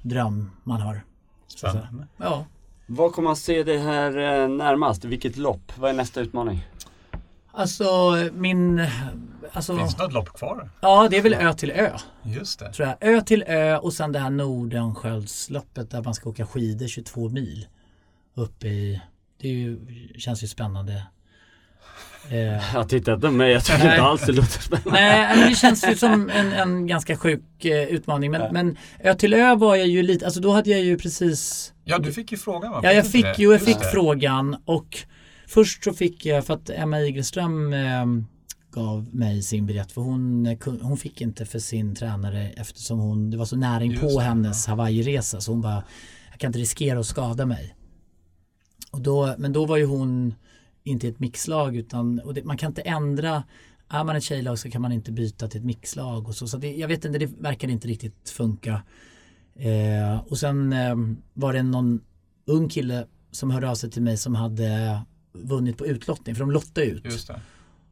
dröm man har. Spännande. Ja. Vad kommer man se det här eh, närmast? Vilket lopp? Vad är nästa utmaning? Alltså min... Alltså, Finns det något lopp kvar? Ja, det är väl Ö till Ö. Just det. Tror jag. Ö till Ö och sen det här Nordensköldsloppet där man ska åka skidor 22 mil. Upp i... Det ju, känns ju spännande. Eh, jag tittar inte på mig, jag tycker inte alls det låter spännande. Nej, men det känns ju som en, en ganska sjuk eh, utmaning. Men, men Ö till Ö var jag ju lite, alltså då hade jag ju precis Ja, du fick ju frågan va? Ja, jag fick ju, jag fick frågan och först så fick jag, för att Emma Igelström eh, gav mig sin biljett för hon, hon fick inte för sin tränare eftersom hon, det var så näring på hennes Hawaii-resa så hon bara, jag kan inte riskera att skada mig. Och då, men då var ju hon inte ett mixlag utan och det, man kan inte ändra är man ett tjejlag så kan man inte byta till ett mixlag och så. så det, jag vet inte, det verkar inte riktigt funka. Eh, och sen eh, var det någon ung kille som hörde av sig till mig som hade vunnit på utlottning för de lottade ut.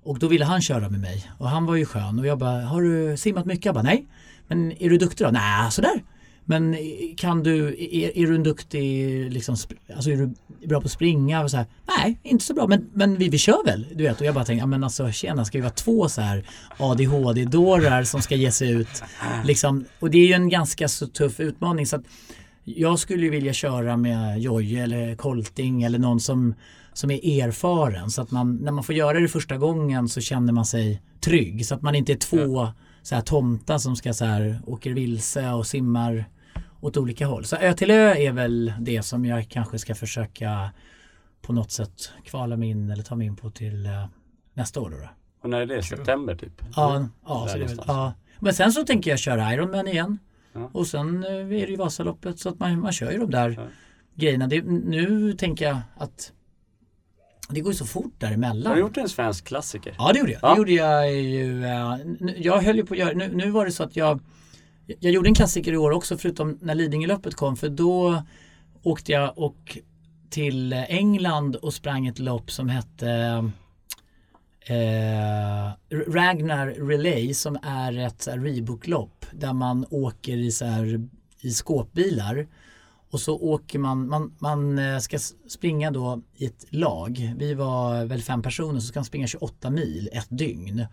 Och då ville han köra med mig och han var ju skön och jag bara, har du simmat mycket? Jag bara, nej. Men är du duktig då? Nej, sådär. Men kan du, är, är du en duktig, liksom, alltså är du bra på att springa? Och så här, Nej, inte så bra, men, men vi, vi kör väl. Du vet, och jag bara tänkte, ja, men alltså tjena, ska vi vara två så här ADHD-dårar som ska ge sig ut? Liksom, och det är ju en ganska så tuff utmaning. så att Jag skulle ju vilja köra med Jojje eller Kolting eller någon som, som är erfaren. Så att man, när man får göra det första gången så känner man sig trygg. Så att man inte är två så här tomtar som ska så här åker vilse och simmar åt olika håll. Så Ö till Ö är väl det som jag kanske ska försöka på något sätt kvala mig in eller ta mig in på till uh, nästa år. Då, då. Och när är det? September typ? Ja, ja, så det ja. Men sen så tänker jag köra Ironman igen. Ja. Och sen uh, är det ju Vasaloppet så att man, man kör ju de där ja. grejerna. Det, nu tänker jag att det går ju så fort däremellan. Har du gjort en svensk klassiker? Ja det gjorde jag. Ja. Det gjorde jag ju. Uh, jag höll ju på att göra, nu, nu var det så att jag jag gjorde en klassiker i år också förutom när Lidingöloppet kom för då åkte jag och till England och sprang ett lopp som hette eh, Ragnar Relay som är ett Rebook-lopp där man åker i, så här, i skåpbilar och så åker man, man, man eh, ska springa då i ett lag. Vi var väl fem personer så ska man springa 28 mil ett dygn.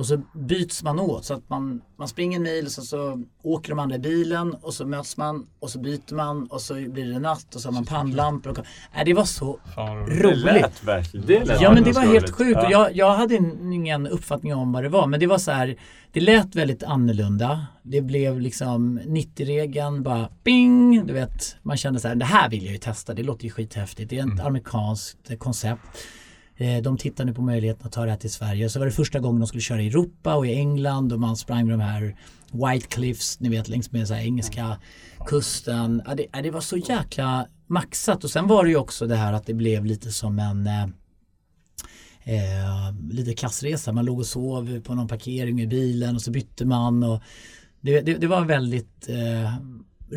Och så byts man åt så att man, man springer en mil och så, så åker de andra i bilen och så möts man och så byter man och så blir det natt och så har man pannlampor. Och, äh, det var så roligt. Det lät verkligen. Det lät ja men det var helt sjukt. Ja. Jag, jag hade ingen uppfattning om vad det var men det var så här det lät väldigt annorlunda. Det blev liksom 90-regeln bara bing. Du vet, man kände så här, det här vill jag ju testa. Det låter ju skithäftigt. Det är ett mm. amerikanskt koncept. Eh, de tittar nu på möjligheten att ta det här till Sverige. Så var det första gången de skulle köra i Europa och i England och man sprang med de här White Cliffs, ni vet längs med så engelska kusten. Ja, det, det, var så jäkla maxat och sen var det ju också det här att det blev lite som en eh, eh, lite klassresa. Man låg och sov på någon parkering i bilen och så bytte man. Och det, det, det var väldigt eh,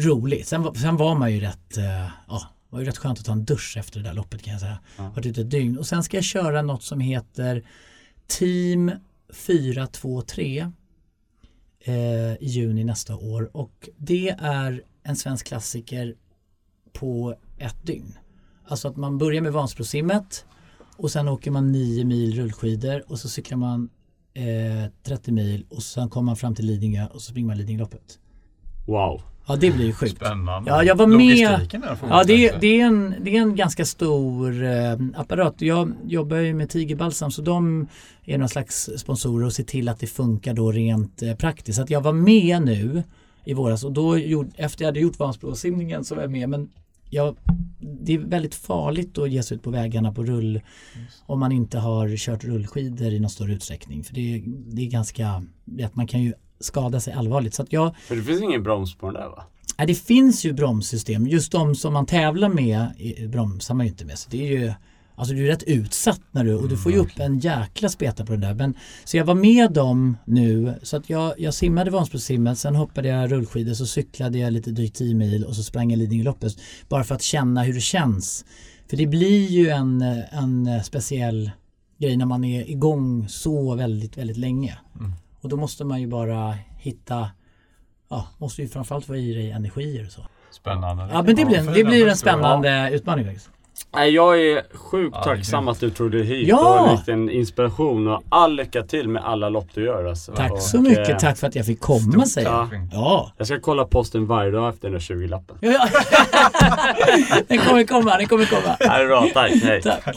roligt. Sen, sen var man ju rätt, eh, ja, var ju rätt skönt att ta en dusch efter det där loppet kan jag säga. Ja. Varit ute ett dygn. Och sen ska jag köra något som heter Team 423 eh, i juni nästa år. Och det är en svensk klassiker på ett dygn. Alltså att man börjar med Vansbrosimmet och sen åker man 9 mil rullskidor och så cyklar man eh, 30 mil och sen kommer man fram till Lidingö och så springer man Lidingöloppet. Wow. Ja det blir ju sjukt. Spännande. Ja jag var med. Ja det, är, det, är en, det är en ganska stor eh, apparat. Jag jobbar ju med Tigerbalsam så de är någon slags sponsorer och ser till att det funkar då rent eh, praktiskt. Så att jag var med nu i våras och då gjorde, efter jag hade gjort Vansbrosimningen så var jag med men jag, det är väldigt farligt att ge sig ut på vägarna på rull om man inte har kört rullskidor i någon större utsträckning. För det, det är ganska, man kan ju skada sig allvarligt. Så att jag, för det finns ingen broms på den där va? Nej, det finns ju bromssystem. Just de som man tävlar med bromsar man ju inte med. Så det är ju Alltså du är rätt utsatt när du, och du får ju upp en jäkla speta på det där. Men, så jag var med dem nu så att jag, jag simmade Vansbrosimmet, sen hoppade jag rullskidor, så cyklade jag lite drygt 10 mil och så sprang jag Lidingöloppet. Bara för att känna hur det känns. För det blir ju en, en speciell grej när man är igång så väldigt, väldigt länge. Mm. Och då måste man ju bara hitta, ja, måste ju framförallt få i dig energier och så. Spännande. Ja men det blir en, det blir en spännande utmaning faktiskt. Nej, jag är sjukt ja, tacksam att du tog dig hit ja! och en liten inspiration och all lycka till med alla lopp du gör. Alltså. Tack och, så mycket, eh, tack för att jag fick komma säger jag. Ja. Jag ska kolla posten varje dag efter den där 20-lappen. Ja, den kommer komma, den kommer komma. Ja, det är bra, tack, hej. Tack.